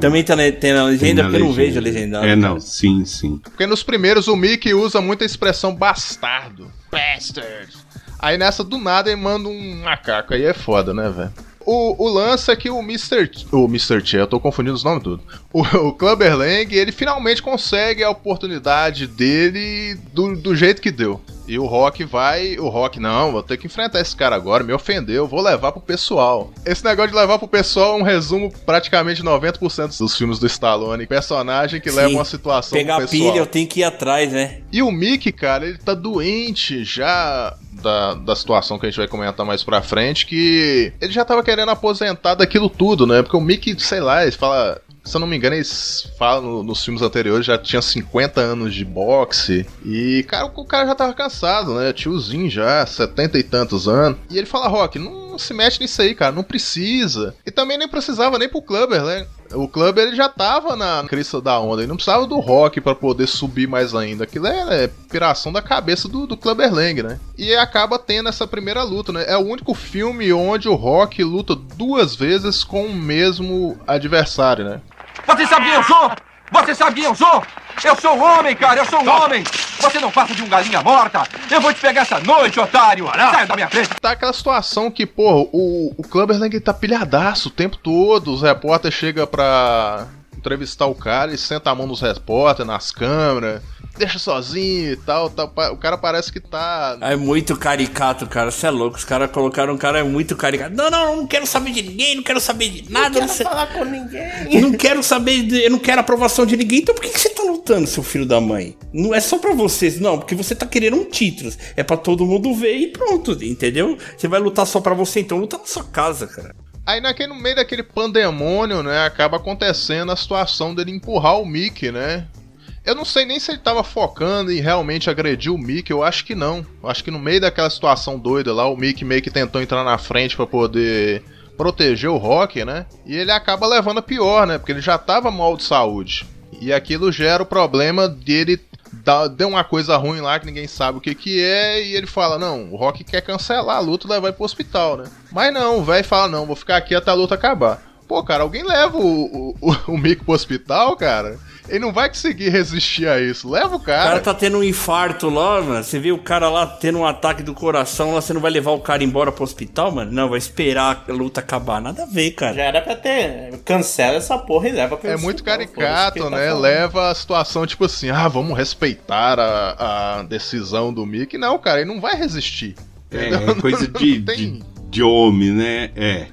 Também tá na, tem na legenda, porque eu não vejo a legenda. É, não, sim, sim. Porque nos primeiros o Mickey usa muita expressão bastardo. Bastard. Aí nessa, do nada, ele manda um macaco. Aí é foda, né, velho? O, o lance é que o Mr. O Mr. Che, eu tô confundindo os nomes tudo. O, o Clubber Lang, ele finalmente consegue a oportunidade dele do, do jeito que deu. E o Rock vai. O Rock, não, vou ter que enfrentar esse cara agora, me ofendeu, vou levar pro pessoal. Esse negócio de levar pro pessoal é um resumo praticamente 90% dos filmes do Stallone. Personagem que Sim. leva uma situação Pegar pro pessoal. pilha, eu tenho que ir atrás, né? E o Mickey, cara, ele tá doente já da, da situação que a gente vai comentar mais pra frente, que ele já tava querendo aposentar daquilo tudo, né? Porque o Mickey, sei lá, ele fala. Se eu não me engano, eles falam no- nos filmes anteriores, já tinha 50 anos de boxe. E, cara, o cara já tava cansado, né? Tiozinho já, 70 e tantos anos. E ele fala, Rock, não se mete nisso aí, cara, não precisa. E também nem precisava nem pro Clubber, né? O Clubber ele já tava na crista da onda, ele não precisava do Rock pra poder subir mais ainda. Aquilo é, é piração da cabeça do, do Clubber Lang, né? E acaba tendo essa primeira luta, né? É o único filme onde o Rock luta duas vezes com o mesmo adversário, né? Você quem eu sou? Você sabe quem eu sou? Eu sou um homem, cara, eu sou um homem! Você não passa de um galinha morta! Eu vou te pegar essa noite, otário! Saia da minha frente! Tá aquela situação que, pô, o, o Clubber Lang tá pilhadaço o tempo todo, os repórteres chegam pra entrevistar o cara e senta a mão nos repórteres, nas câmeras. Deixa sozinho e tal, tal. O cara parece que tá. É muito caricato, cara. Você é louco. Os caras colocaram um cara muito caricato. Não, não, não quero saber de ninguém, não quero saber de nada. Não quero sei- falar com ninguém. Não quero saber, de- eu não quero aprovação de ninguém. Então por que, que você tá lutando, seu filho da mãe? Não é só pra vocês, não, porque você tá querendo um título. É pra todo mundo ver e pronto, entendeu? Você vai lutar só pra você, então luta na sua casa, cara. Aí naquele, no meio daquele pandemônio, né, acaba acontecendo a situação dele empurrar o Mickey, né? Eu não sei nem se ele tava focando em realmente agredir o Mickey, eu acho que não. Eu acho que no meio daquela situação doida lá, o Mickey meio que tentou entrar na frente pra poder proteger o Rock, né? E ele acaba levando a pior, né? Porque ele já tava mal de saúde. E aquilo gera o problema dele dar, deu uma coisa ruim lá que ninguém sabe o que que é e ele fala, não, o Rock quer cancelar a luta levar ele pro hospital, né? Mas não, o velho fala, não, vou ficar aqui até a luta acabar. Pô, cara, alguém leva o, o, o Mickey pro hospital, cara? Ele não vai conseguir resistir a isso. Leva o O cara cara. tá tendo um infarto lá, mano. Você vê o cara lá tendo um ataque do coração lá, você não vai levar o cara embora pro hospital, mano? Não, vai esperar a luta acabar. Nada a ver, cara. Já era pra ter. Cancela essa porra e leva pro É muito caricato, quem tá né? Leva a situação tipo assim, ah, vamos respeitar a, a decisão do Mickey. Não, cara, ele não vai resistir. É, Entendeu? é coisa Não de, tem- de, de homem, né? É.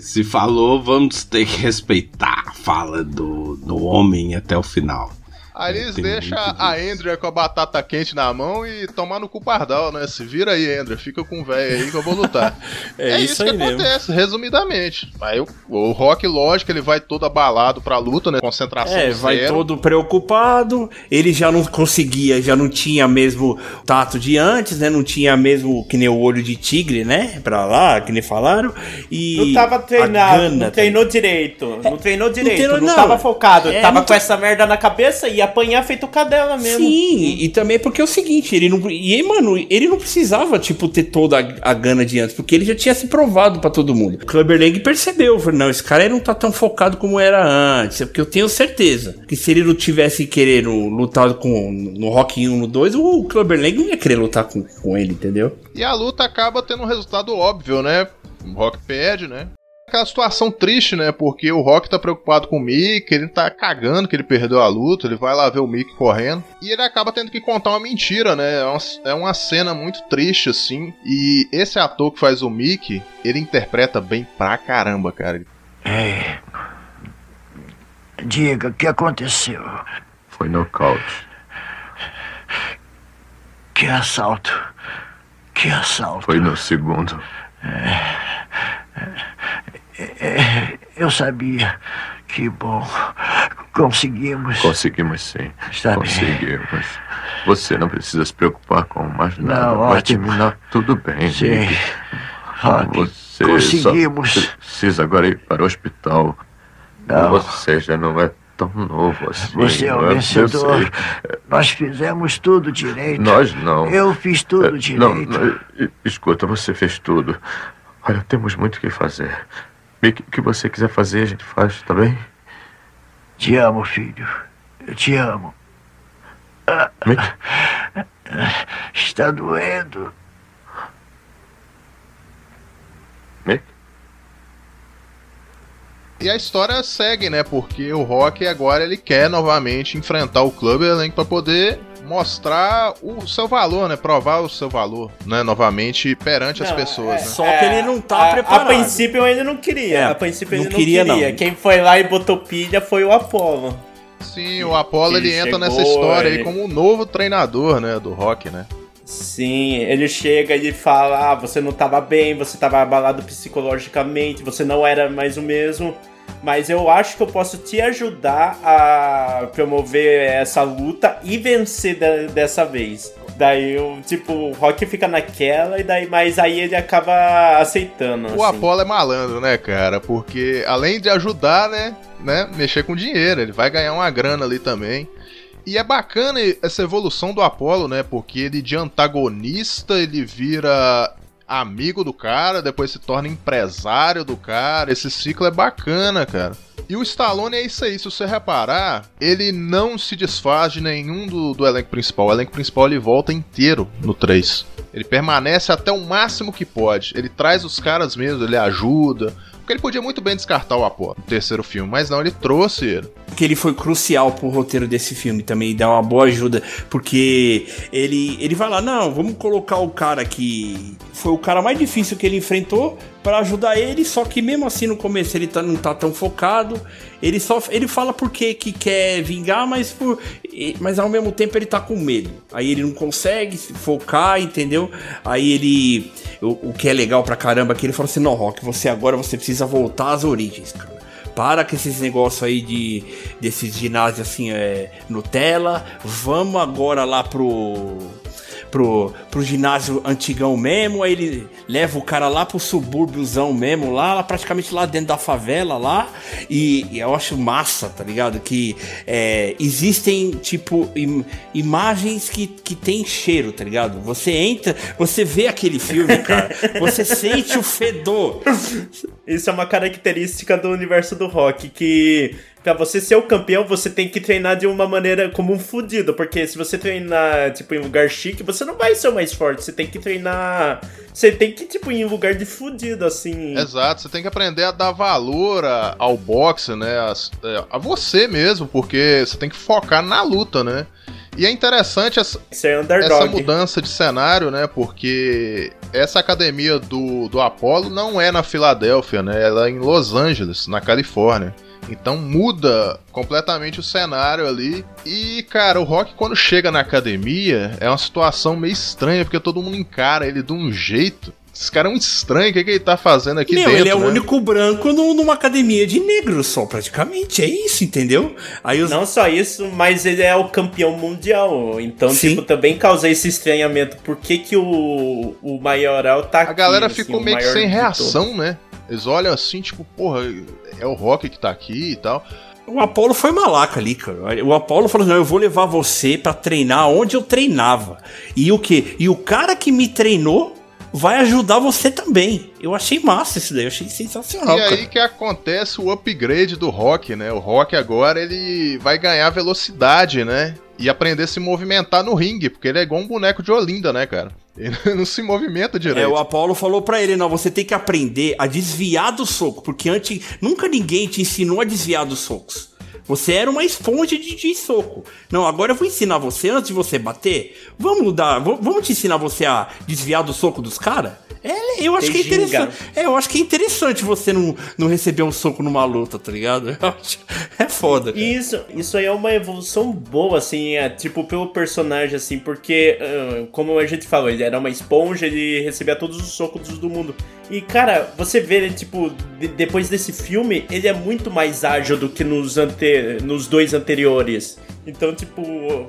Se falou, vamos ter que respeitar a fala do, do homem até o final. Aí eles deixam a Andrea com a batata quente na mão e tomar no cu pardal, né? Se vira aí, Andrea, fica com o velho aí que eu vou lutar. É isso que aí mesmo. acontece, resumidamente. Aí o, o Rock, lógico, ele vai todo abalado pra luta, né? Concentração É, vai zero. todo preocupado. Ele já não conseguia, já não tinha mesmo tato de antes, né? Não tinha mesmo que nem o olho de tigre, né? Pra lá, que nem falaram. E Não tava treinado, gana não treinou direito. Não treinou direito, não, treinou- não. tava focado. É, tava não com tá- essa merda na cabeça e apanhar feito cadela mesmo. Sim, e, e também porque é o seguinte, ele não. E, mano, ele não precisava, tipo, ter toda a, a gana de antes, porque ele já tinha se provado pra todo mundo. O Clubber Lang percebeu, falou, não, esse cara não tá tão focado como era antes. É porque eu tenho certeza que se ele não tivesse querendo lutar com, no Rock 1 no 2, o Clubber Lang não ia querer lutar com, com ele, entendeu? E a luta acaba tendo um resultado óbvio, né? O Rock perde, né? Aquela situação triste, né? Porque o Rock tá preocupado com o Mickey, ele tá cagando que ele perdeu a luta, ele vai lá ver o Mickey correndo. E ele acaba tendo que contar uma mentira, né? É uma, é uma cena muito triste, assim. E esse ator que faz o Mickey, ele interpreta bem pra caramba, cara. É. Diga, o que aconteceu? Foi nocaute. Que assalto. Que assalto. Foi no segundo. É, eu sabia. Que bom. Conseguimos. Conseguimos sim. Está bem. Conseguimos. Você não precisa se preocupar com mais nada. Não, Vai ótimo. terminar tudo bem. Sim. Rock, Você conseguimos. precisa agora ir para o hospital. Não. Você já não é tão novo assim. Você é o vencedor. Nós fizemos tudo direito. Nós não. Eu fiz tudo É, direito. Não, não, escuta, você fez tudo. Olha, temos muito o que fazer. Mickey, O que você quiser fazer, a gente faz, tá bem? Te amo, filho. Eu te amo. Mickey? Está doendo. E a história segue, né? Porque o Rock agora ele quer novamente enfrentar o Clubber Lang pra poder mostrar o seu valor, né? Provar o seu valor, né? Novamente perante as Não, pessoas, é, né? Só que ele não tá a, preparado. A princípio eu ainda não queria. É, a princípio não ele não queria, queria. não. Quem foi lá e botou pilha foi o Apollo. Sim, o Apollo Ele ele entra chegou, nessa história aí ele- como o novo treinador, né? Do Rock, né? Sim, ele chega e fala: ah, você não tava bem, você tava abalado psicologicamente, você não era mais o mesmo. Mas eu acho que eu posso te ajudar a promover essa luta e vencer da- dessa vez. Daí eu, tipo, o Rock fica naquela, e daí, mas aí ele acaba aceitando. O assim. Apollo é malandro, né, cara? Porque além de ajudar, né, né, mexer com dinheiro, ele vai ganhar uma grana ali também. E é bacana essa evolução do Apollo, né? Porque ele de antagonista, ele vira amigo do cara, depois se torna empresário do cara. Esse ciclo é bacana, cara. E o Stallone é isso aí, se você reparar, ele não se desfaz de nenhum do, do elenco principal. O elenco principal ele volta inteiro no 3. Ele permanece até o máximo que pode. Ele traz os caras mesmo, ele ajuda. Porque ele podia muito bem descartar o Apollo no terceiro filme, mas não, ele trouxe ele. que ele foi crucial pro roteiro desse filme também e dá uma boa ajuda, porque ele ele vai lá, não, vamos colocar o cara que foi o cara mais difícil que ele enfrentou para ajudar ele, só que mesmo assim no começo ele tá, não tá tão focado, ele só ele fala porque que quer vingar, mas por mas ao mesmo tempo ele tá com medo. Aí ele não consegue se focar, entendeu? Aí ele o, o que é legal pra caramba é que ele fala assim: "Não, Rock, você agora você precisa voltar às origens, cara. Para com esses negócios aí de desses ginásios assim, é, Nutella. Vamos agora lá pro pro, pro ginásio antigão mesmo, aí ele leva o cara lá pro subúrbiozão mesmo, lá, praticamente lá dentro da favela lá, e, e eu acho massa, tá ligado? Que é, existem, tipo, im- imagens que, que tem cheiro, tá ligado? Você entra, você vê aquele filme, cara, você sente o fedor. Isso é uma característica do universo do rock, que pra você ser o campeão, você tem que treinar de uma maneira como um fudido, porque se você treinar, tipo, em lugar chique, você não vai ser o mais forte, você tem que treinar... Você tem que, tipo, ir em lugar de fudido, assim... Exato, você tem que aprender a dar valor a- ao boxe, né? A, é, a você mesmo, porque você tem que focar na luta, né? E é interessante essa, é essa mudança de cenário, né? Porque essa academia do, do Apollo não é na Filadélfia, né? Ela é em Los Angeles, na Califórnia. Então muda completamente o cenário ali. E, cara, o Rock, quando chega na academia, é uma situação meio estranha, porque todo mundo encara ele de um jeito. Esse cara é um estranho, o que, que ele tá fazendo aqui Meu, dentro? ele é o né? único branco no- numa academia de negros só, praticamente. É isso, entendeu? Aí os... Não só isso, mas ele é o campeão mundial. Então, Sim. tipo, também causa esse estranhamento. Por que, que o, o maioral tá aqui? A galera assim, ficou o meio que sem reação, né? Eles olham assim, tipo, porra, é o Rock que tá aqui e tal. O Apollo foi malaca ali, cara. O Apollo falou: não, eu vou levar você pra treinar onde eu treinava. E o que? E o cara que me treinou vai ajudar você também. Eu achei massa isso daí, eu achei sensacional, E cara. aí que acontece o upgrade do Rock, né? O Rock agora ele vai ganhar velocidade, né? E aprender a se movimentar no ringue, porque ele é igual um boneco de Olinda, né, cara? Ele não se movimenta É, direito. o Apollo falou pra ele, não, você tem que aprender a desviar do soco, porque antes nunca ninguém te ensinou a desviar dos socos. Você era uma esponja de, de soco. Não, agora eu vou ensinar você antes de você bater. Vamos dar, vamos te ensinar você a desviar do soco dos caras? É, eu acho que é ginga. interessante. É, eu acho que é interessante você não, não receber um soco numa luta, tá ligado? É foda. cara. Isso, isso aí é uma evolução boa, assim, é, tipo, pelo personagem, assim, porque, ah, como a gente falou, ele era uma esponja, ele recebia todos os socos do mundo. E, cara, você vê ele, tipo, de- depois desse filme, ele é muito mais ágil do que nos, nos dois anteriores. Então, tipo,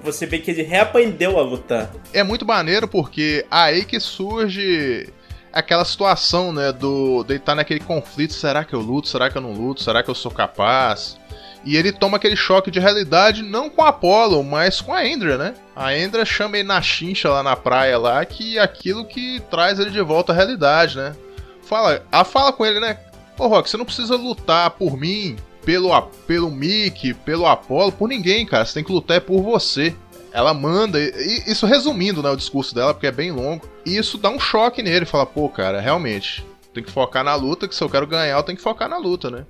você vê que ele reaprendeu a lutar. É muito maneiro porque aí que surge aquela situação, né, do de estar naquele conflito, será que eu luto, será que eu não luto, será que eu sou capaz? E ele toma aquele choque de realidade não com a Apollo, mas com a Andrea, né? A Andrea chama ele na chincha lá na praia lá, que é aquilo que traz ele de volta à realidade, né? Fala, a fala com ele, né? Ô Rock, você não precisa lutar por mim, pelo, pelo Mickey, pelo Apollo, por ninguém, cara. Você tem que lutar é por você. Ela manda, e- isso resumindo, né, o discurso dela, porque é bem longo. E isso dá um choque nele, fala, pô, cara, realmente, tem que focar na luta, que se eu quero ganhar, eu tenho que focar na luta, né?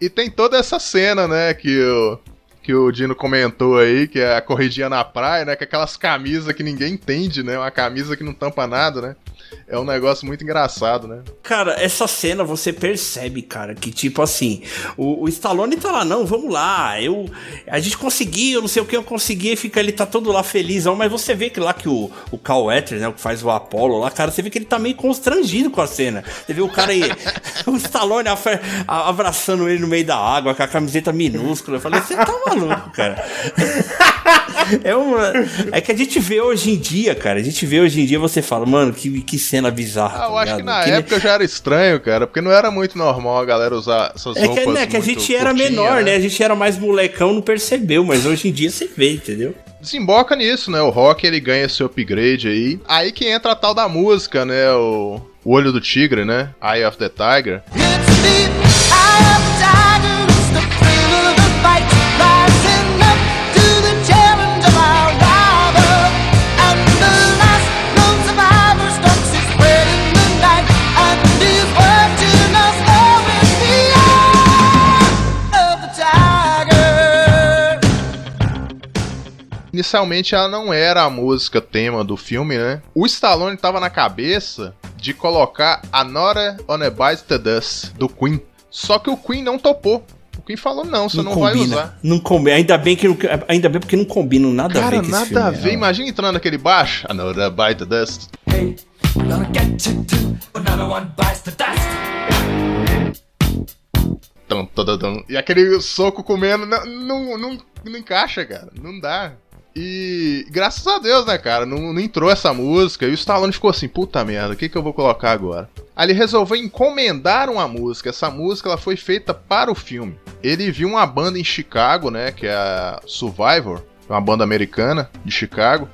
E tem toda essa cena, né, que o, que o Dino comentou aí, que é a corridinha na praia, né, com aquelas camisas que ninguém entende, né, uma camisa que não tampa nada, né? É um negócio muito engraçado, né? Cara, essa cena você percebe, cara, que tipo assim, o, o Stallone tá lá, não, vamos lá, eu, a gente conseguiu, não sei o que eu consegui, fica ele tá todo lá felizão, mas você vê que lá que o, o Cal né, o que faz o Apollo lá, cara, você vê que ele tá meio constrangido com a cena. Você vê o cara aí, o Stallone abraçando ele no meio da água, com a camiseta minúscula. Eu falei, você tá maluco, cara. É, uma, é que a gente vê hoje em dia, cara. A gente vê hoje em dia você fala, mano, que, que cena bizarra. Ah, eu tá acho que ligado? na Que- época já era estranho, cara, porque não era muito normal a galera usar essas É roupas que, né, que a gente era menor, né? A gente era mais molecão, não percebeu, mas hoje em dia você vê, entendeu? Desemboca nisso, né? O Rock ele ganha esse upgrade aí. Aí que entra a tal da música, né? O, o Olho do Tigre, né? Eye of the Tiger. Inicialmente ela não era a música tema do filme, né? O Stallone tava na cabeça de colocar Anora on a Bite the Dust, do Queen. Só que o Queen não topou. O Queen falou, não, você não, vai usar. Não combina. Ainda bem, que, não- ainda bem porque não combinam nada a Cara, ver com esse nada filme. a ver. Imagina entrando naquele baixo. Another bite the dust. Tum, tududum. E aquele soco comendo não, não, não, não encaixa, cara. Não dá. E graças a Deus, né, cara? Não, não entrou essa música. E o Stallone ficou assim: puta merda, o que, que eu vou colocar agora? Aí ele resolveu encomendar uma música. Essa música ela foi feita para o filme. Ele viu uma banda em Chicago, né? Que é a Survivor, uma banda americana de Chicago.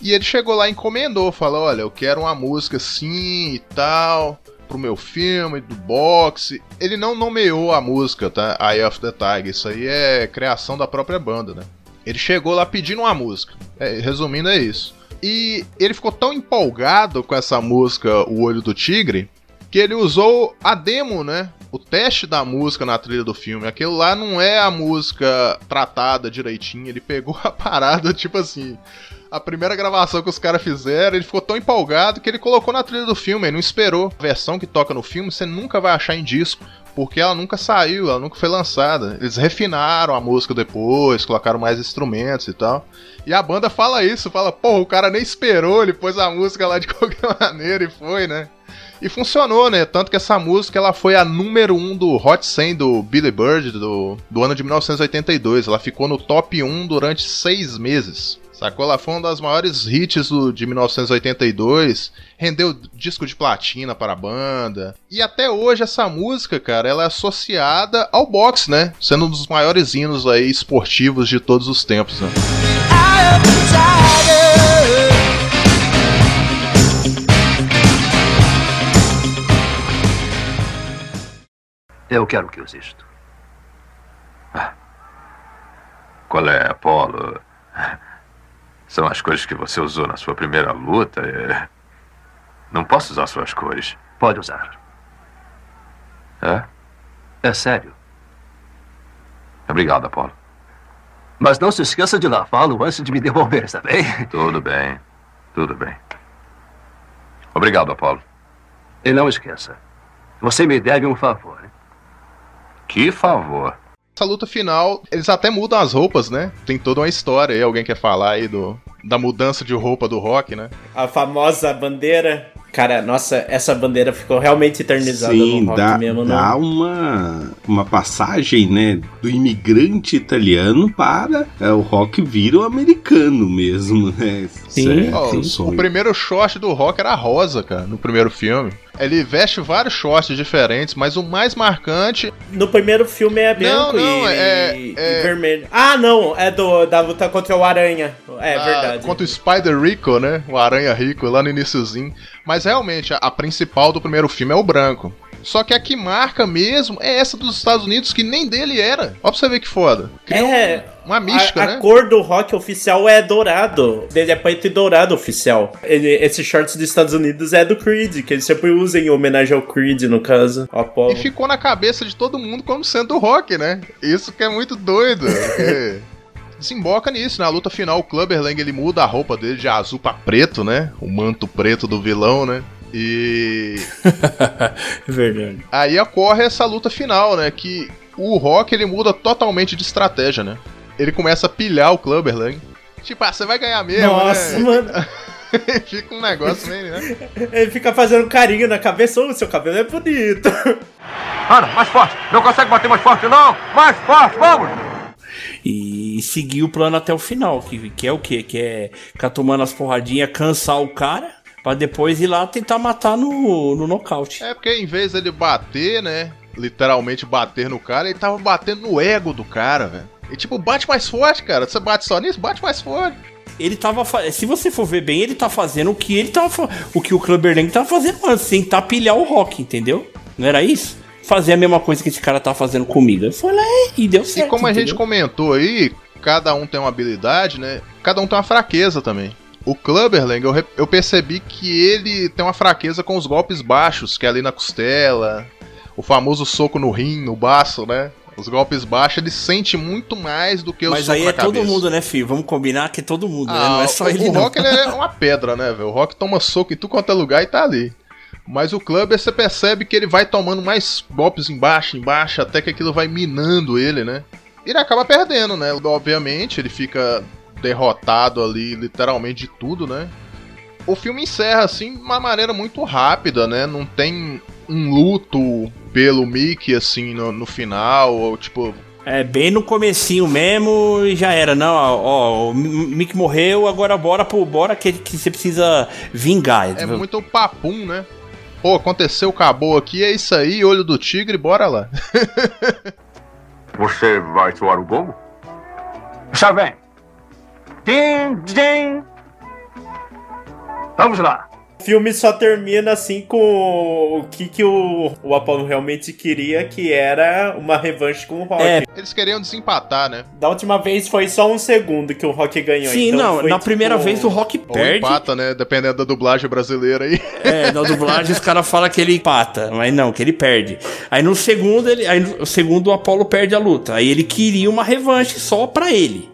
E ele chegou lá e encomendou, falou: Olha, eu quero uma música assim e tal, pro meu filme, do boxe. Ele não nomeou a música, tá? Eye of the Tiger. Isso aí é criação da própria banda, né? Ele chegou lá pedindo uma música. É, resumindo, é isso. E ele ficou tão empolgado com essa música, O Olho do Tigre, que ele usou a demo, né? O teste da música na trilha do filme. Aquilo lá não é a música tratada direitinho. Ele pegou a parada, tipo assim. A primeira gravação que os caras fizeram, ele ficou tão empolgado que ele colocou na trilha do filme. Ele não esperou. A versão que toca no filme você nunca vai achar em disco. Porque ela nunca saiu, ela nunca foi lançada. Eles refinaram a música depois, colocaram mais instrumentos e tal. E a banda fala isso, fala, pô, o cara nem esperou, ele pôs a música lá de qualquer maneira e foi, né? E funcionou, né? Tanto que essa música ela foi a número 1 um do Hot 100 do Billy Bird do, do ano de 1982. Ela ficou no top 1 durante seis meses. Sacou? Foi uma das maiores hits do, de 1982. Rendeu disco de platina para a banda. E até hoje essa música, cara, ela é associada ao boxe, né? Sendo um dos maiores hinos aí esportivos de todos os tempos, né? Eu quero que use isto. Qual é, Apolo? São as cores que você usou na sua primeira luta. é- Não posso usar suas cores. Pode usar. É? É sério. Obrigado, Apolo. Mas não se esqueça de lavá-lo antes de me devolver, está bem? Tudo bem. Tudo bem. Obrigado, Apolo. E não esqueça. Você me deve um favor. Que favor. Essa luta final, eles até mudam as roupas, né? Tem toda uma história aí. Alguém quer falar aí do, da mudança de roupa do rock, né? A famosa bandeira. Cara, nossa, essa bandeira ficou realmente eternizada Sim, no rock dá, mesmo, dá não. uma, uma passagem, né, do imigrante italiano para é, o rock vira o americano mesmo, né? Certo, Ó, um o primeiro short do rock era rosa, cara, no primeiro filme. Ele veste vários shorts diferentes, mas o mais marcante. No primeiro filme é branco não, e, é- e é- vermelho. Ah, não, é do, da luta contra o Aranha. É ah, verdade. Contra o Spider Rico, né? O Aranha Rico lá no iníciozinho. Mas realmente, a, a principal do primeiro filme é o branco. Só que a que marca mesmo é essa dos Estados Unidos, que nem dele era. Ó pra você ver que foda. É. Uma mística, a, né? a cor do rock oficial é dourado. Ele é preto e dourado oficial. Ele, esse shorts dos Estados Unidos é do Creed, que eles sempre usam em homenagem ao Creed, no caso. Apollo. E ficou na cabeça de todo mundo como sendo do rock, né? Isso que é muito doido. porque Desemboca nisso, na luta final, o Clubber Lang ele muda a roupa dele de azul pra preto, né? O manto preto do vilão, né? E. Verdade. Aí ocorre essa luta final, né? Que o Rock ele muda totalmente de estratégia, né? Ele começa a pilhar o Clubber Lang. Tipo, ah, você vai ganhar mesmo. Nossa, né? mano. Fica um negócio meio, né? Ele fica fazendo carinho na cabeça. Ô, seu cabelo é bonito. Ana, mais forte. Não consegue bater mais forte, não. Mais forte, vamos. E seguir o plano até o final, que, que é o quê? Que é ficar tomando as porradinhas, cansar o cara, pra depois ir lá tentar matar no, no nocaute. É porque em vez dele bater, né? Literalmente bater no cara, ele tava batendo no ego do cara, velho. E tipo, bate mais forte, cara. Você bate só nisso, bate mais forte. Ele tava. Se você for ver bem, ele tá fazendo o que ele tava. O que o Clubber Lang tava fazendo antes, tentar pilhar o rock, entendeu? Não era isso? Fazer a mesma coisa que esse cara tá fazendo comigo. Ele foi lá e deu certo. E como a gente comentou aí, cada um tem uma habilidade, né? Cada um tem uma fraqueza também. O Clubberlang, eu, eu percebi que ele tem uma fraqueza com os golpes baixos, que é ali na costela, o famoso soco no rim, no baço, né? Os golpes baixos ele sente muito mais do que o Mas aí é todo cabeça. mundo, né, filho? Vamos combinar que é todo mundo, né? Ah, Não é só o, ele, o. Rock ele é uma pedra, né, velho? O Rock toma soco em tudo quanto é lugar e tá ali. Mas o Clubber você percebe que ele vai tomando mais golpes embaixo, embaixo, até que aquilo vai minando ele, né? Ele acaba perdendo, né? Obviamente, ele fica derrotado ali, literalmente de tudo, né? O filme encerra assim de uma maneira muito rápida, né? Não tem um luto pelo Mickey assim no, no final, ou tipo, É, bem no comecinho mesmo e já era. Não, ó, o Mick morreu, agora bora pro bora que, que você precisa vingar. É muito papum, né? Pô, aconteceu, acabou aqui, é isso aí, olho do tigre, bora lá. Você vai soar o gongo? Está bem. Din, din. Vamos lá. O filme só termina assim com o que, que o, o Apollo realmente queria, que era uma revanche com o Rock. É. Eles queriam desempatar, né? Da última vez foi só um segundo que o Rock ganhou. Sim, então não, foi, na tipo, primeira vez o Rock Ou perde. empata, né? Dependendo da dublagem brasileira aí. É, na dublagem os caras falam que ele empata, mas não, que ele perde. Aí no segundo, ele, aí no segundo o Apollo perde a luta. Aí ele queria uma revanche só pra ele.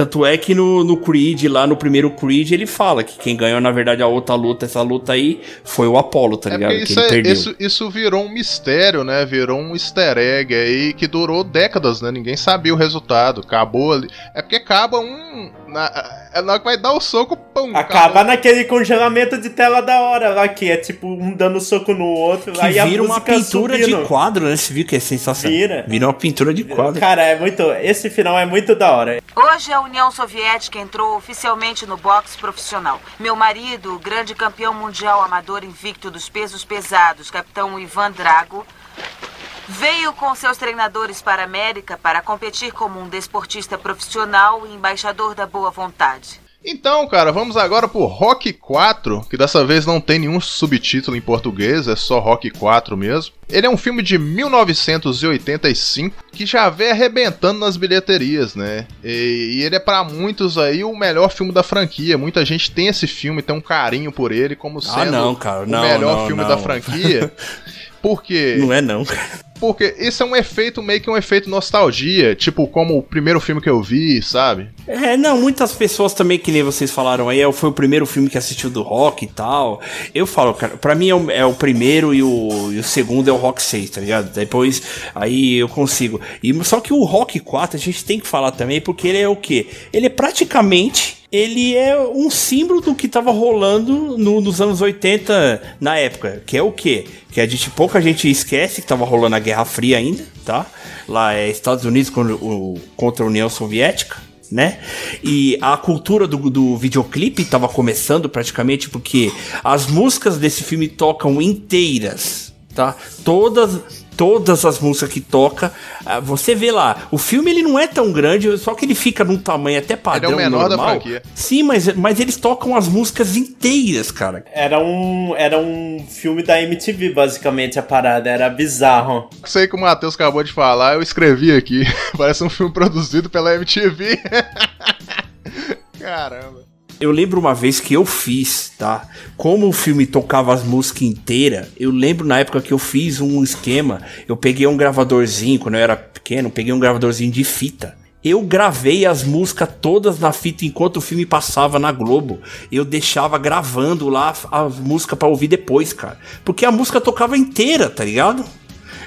Tanto é que no, no Creed, lá no primeiro Creed, ele fala que quem ganhou, na verdade, a outra luta, essa luta aí, foi o Apollo, tá É ligado? porque Que isso, ele é- perdeu. isso, isso virou um mistério, né? Virou um easter egg aí que durou décadas, né? Ninguém sabia o resultado. Acabou ali. É porque acaba um. Na, é na hora que vai dar o soco, pum! Acaba naquele congelamento de tela da hora lá, que é tipo um dando soco no outro. Que aí a vira uma pintura subindo. de quadro, né? Você viu que é sensacional. Vira. Vira uma pintura de quadro. Cara, é muito. Esse final é muito da hora. Hoje a União Soviética entrou oficialmente no boxe profissional. Meu marido, o grande campeão mundial amador invicto dos pesos pesados, capitão Ivan Drago, veio com seus treinadores para a América para competir como um desportista profissional e embaixador da boa vontade. Então, cara, vamos agora pro Rock 4, que dessa vez não tem nenhum subtítulo em português, é só Rock 4 mesmo. Ele é um filme de 1985 que já vem arrebentando nas bilheterias, né? E, e ele é pra muitos aí o melhor filme da franquia. Muita gente tem esse filme, tem um carinho por ele como sendo Ah, não, cara, não, o melhor não, filme não. da franquia. Por quê? Não é não. Porque isso é um efeito, meio que um efeito nostalgia, tipo como o primeiro filme que eu vi, sabe? É, não, muitas pessoas também, que nem vocês falaram aí, é, foi o primeiro filme que assistiu do rock e tal. Eu falo, cara, pra mim é o, é o primeiro e o, e o segundo é o Rock 6, tá ligado? Depois, aí eu consigo. E, só que o Rock 4 a gente tem que falar também, porque ele é o quê? Ele é praticamente. Ele é um símbolo do que tava rolando no- nos anos 80 na época, que é o quê? Que a gente, pouca gente esquece que tava rolando a Guerra Fria ainda, tá? Lá é Estados Unidos contra, o- contra a União Soviética né? E a cultura do, do videoclipe estava começando praticamente porque as músicas desse filme tocam inteiras, tá? Todas todas as músicas que toca, ah, você vê lá, o filme ele não é tão grande, só que ele fica num tamanho até padrão Ele é o menor da normal. franquia. Sim, mas, mas eles tocam as músicas inteiras, cara. Era um, era um filme da MTV, basicamente, a parada. Era bizarro. Sei que o Matheus acabou de falar, eu escrevi aqui. Parece um filme produzido pela MTV. Caramba. Eu lembro uma vez que eu fiz, tá? Como o filme tocava as músicas inteiras, eu lembro na época que eu fiz um esquema. Eu peguei um gravadorzinho, quando eu era pequeno, peguei um gravadorzinho de fita. Eu gravei as músicas todas na fita enquanto o filme passava na Globo. Eu deixava gravando lá as músicas pra ouvir depois, cara. Porque a música tocava inteira, tá ligado?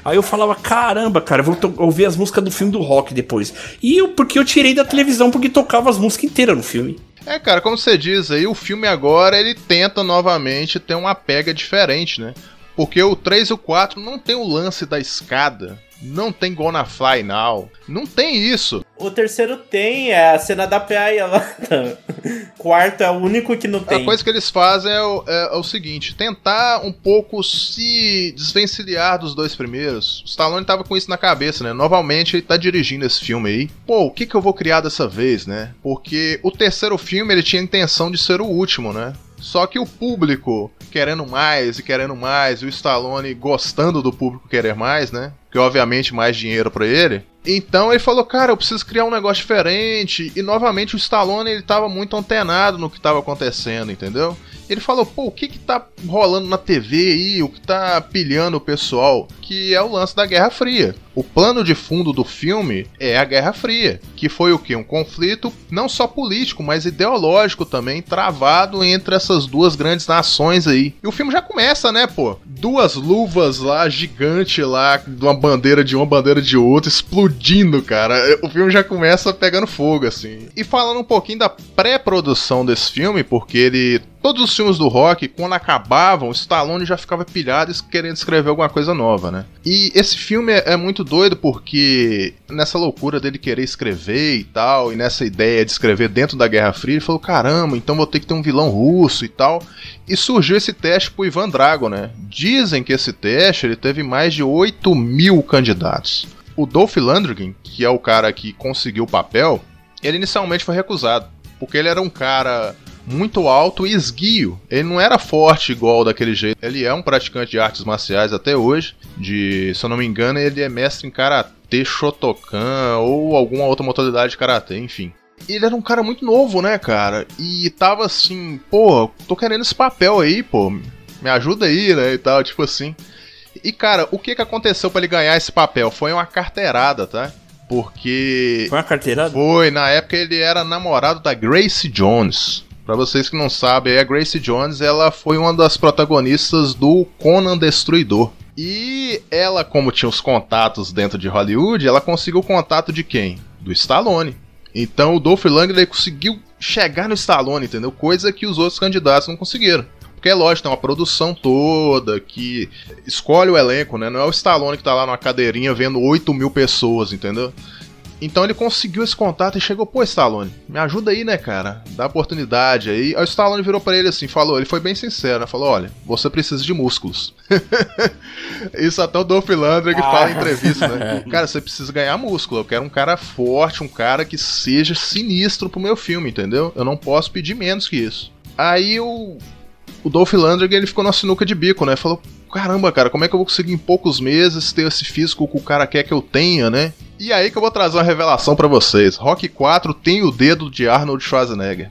Aí eu falava, caramba, cara, eu vou ouvir as músicas do filme do rock depois. E eu, porque eu tirei da televisão, porque tocava as músicas inteiras no filme. É, cara, como você diz aí, o filme agora ele tenta novamente ter uma pega diferente, né? Porque o 3 e o 4 não tem o lance da escada. Não tem Gonna Fly Now. Não tem isso. O terceiro tem, é a cena da praia lá. Quarto é o único que não tem. A coisa que eles fazem é o, é- é o seguinte: tentar um pouco se desvencilhar dos dois primeiros. O Stallone tava com isso na cabeça, né? Novamente ele tá dirigindo esse filme aí. Pô, o que que eu vou criar dessa vez, né? Porque o terceiro filme ele tinha a intenção de ser o último, né? Só que o público querendo mais e querendo mais, e o Stallone gostando do público querer mais, né? Que obviamente mais dinheiro pra ele. Então ele falou, cara, eu preciso criar um negócio diferente. E novamente o Stallone ele tava muito antenado no que tava acontecendo, entendeu? Ele falou, pô, o que que tá rolando na TV aí, o que tá pilhando o pessoal, que é o lance da Guerra Fria. O plano de fundo do filme é a Guerra Fria, que foi o que? Um conflito não só político, mas ideológico também, travado entre essas duas grandes nações aí. E o filme já começa, né, pô? Duas luvas lá, gigante lá, de uma bandeira de uma, bandeira de outra, explodindo, cara. O filme já começa pegando fogo, assim. E falando um pouquinho da pré-produção desse filme, porque ele Todos os filmes do rock, quando acabavam, Stallone já ficava pilhado querendo escrever alguma coisa nova, né? E esse filme é, é, muito doido porque nessa loucura dele querer escrever e tal, e nessa ideia de escrever dentro da Guerra Fria, ele falou: caramba, então vou ter que ter um vilão russo e tal. E surgiu esse teste pro Ivan Drago, né? Dizem que esse teste ele teve mais de 8 mil candidatos. O Dolph Lundgren, que é o cara que conseguiu o papel, ele inicialmente foi recusado. Porque ele era um cara muito alto e esguio. Ele não era forte igual daquele jeito. Ele é um praticante de artes marciais até hoje. De, se eu não me engano, ele é mestre em karatê, Shotokan ou alguma outra modalidade de karatê, enfim. Ele era um cara muito novo, né, cara? E tava assim, pô, tô querendo esse papel aí, pô. Me ajuda aí, né, e tal, tipo assim. E cara, o que que aconteceu para ele ganhar esse papel? Foi uma carteirada, tá? Porque. Foi uma carteirada? Foi, na época ele era namorado da Grace Jones. Para vocês que não sabem, a Grace Jones ela foi uma das protagonistas do Conan Destruidor. E ela, como tinha os contatos dentro de Hollywood, ela conseguiu o contato de quem? Do Stallone. Então o Dolph Lundgren conseguiu chegar no Stallone, entendeu? Coisa que os outros candidatos não conseguiram. Porque é lógico, tem uma produção toda que escolhe o elenco, né? Não é o Stallone que tá lá numa cadeirinha vendo 8 mil pessoas, entendeu? Então ele conseguiu esse contato e chegou, pô, Stallone, me ajuda aí, né, cara? Dá oportunidade aí. Aí o Stallone virou para ele assim, falou, ele foi bem sincero, né? Falou, olha, você precisa de músculos. Isso até o Dolph Lundgren que ah. fala em entrevista, né? Cara, você precisa ganhar músculo. Eu quero um cara forte, um cara que seja sinistro pro meu filme, entendeu? Eu não posso pedir menos que isso. Aí o, o Dolph Lundgren, ele ficou na sinuca de bico, né? Falou, caramba, cara, como é que eu vou conseguir em poucos meses ter esse físico que o cara quer que eu tenha, né? E aí que eu vou trazer uma revelação para vocês. Rock 4 tem o dedo de Arnold Schwarzenegger.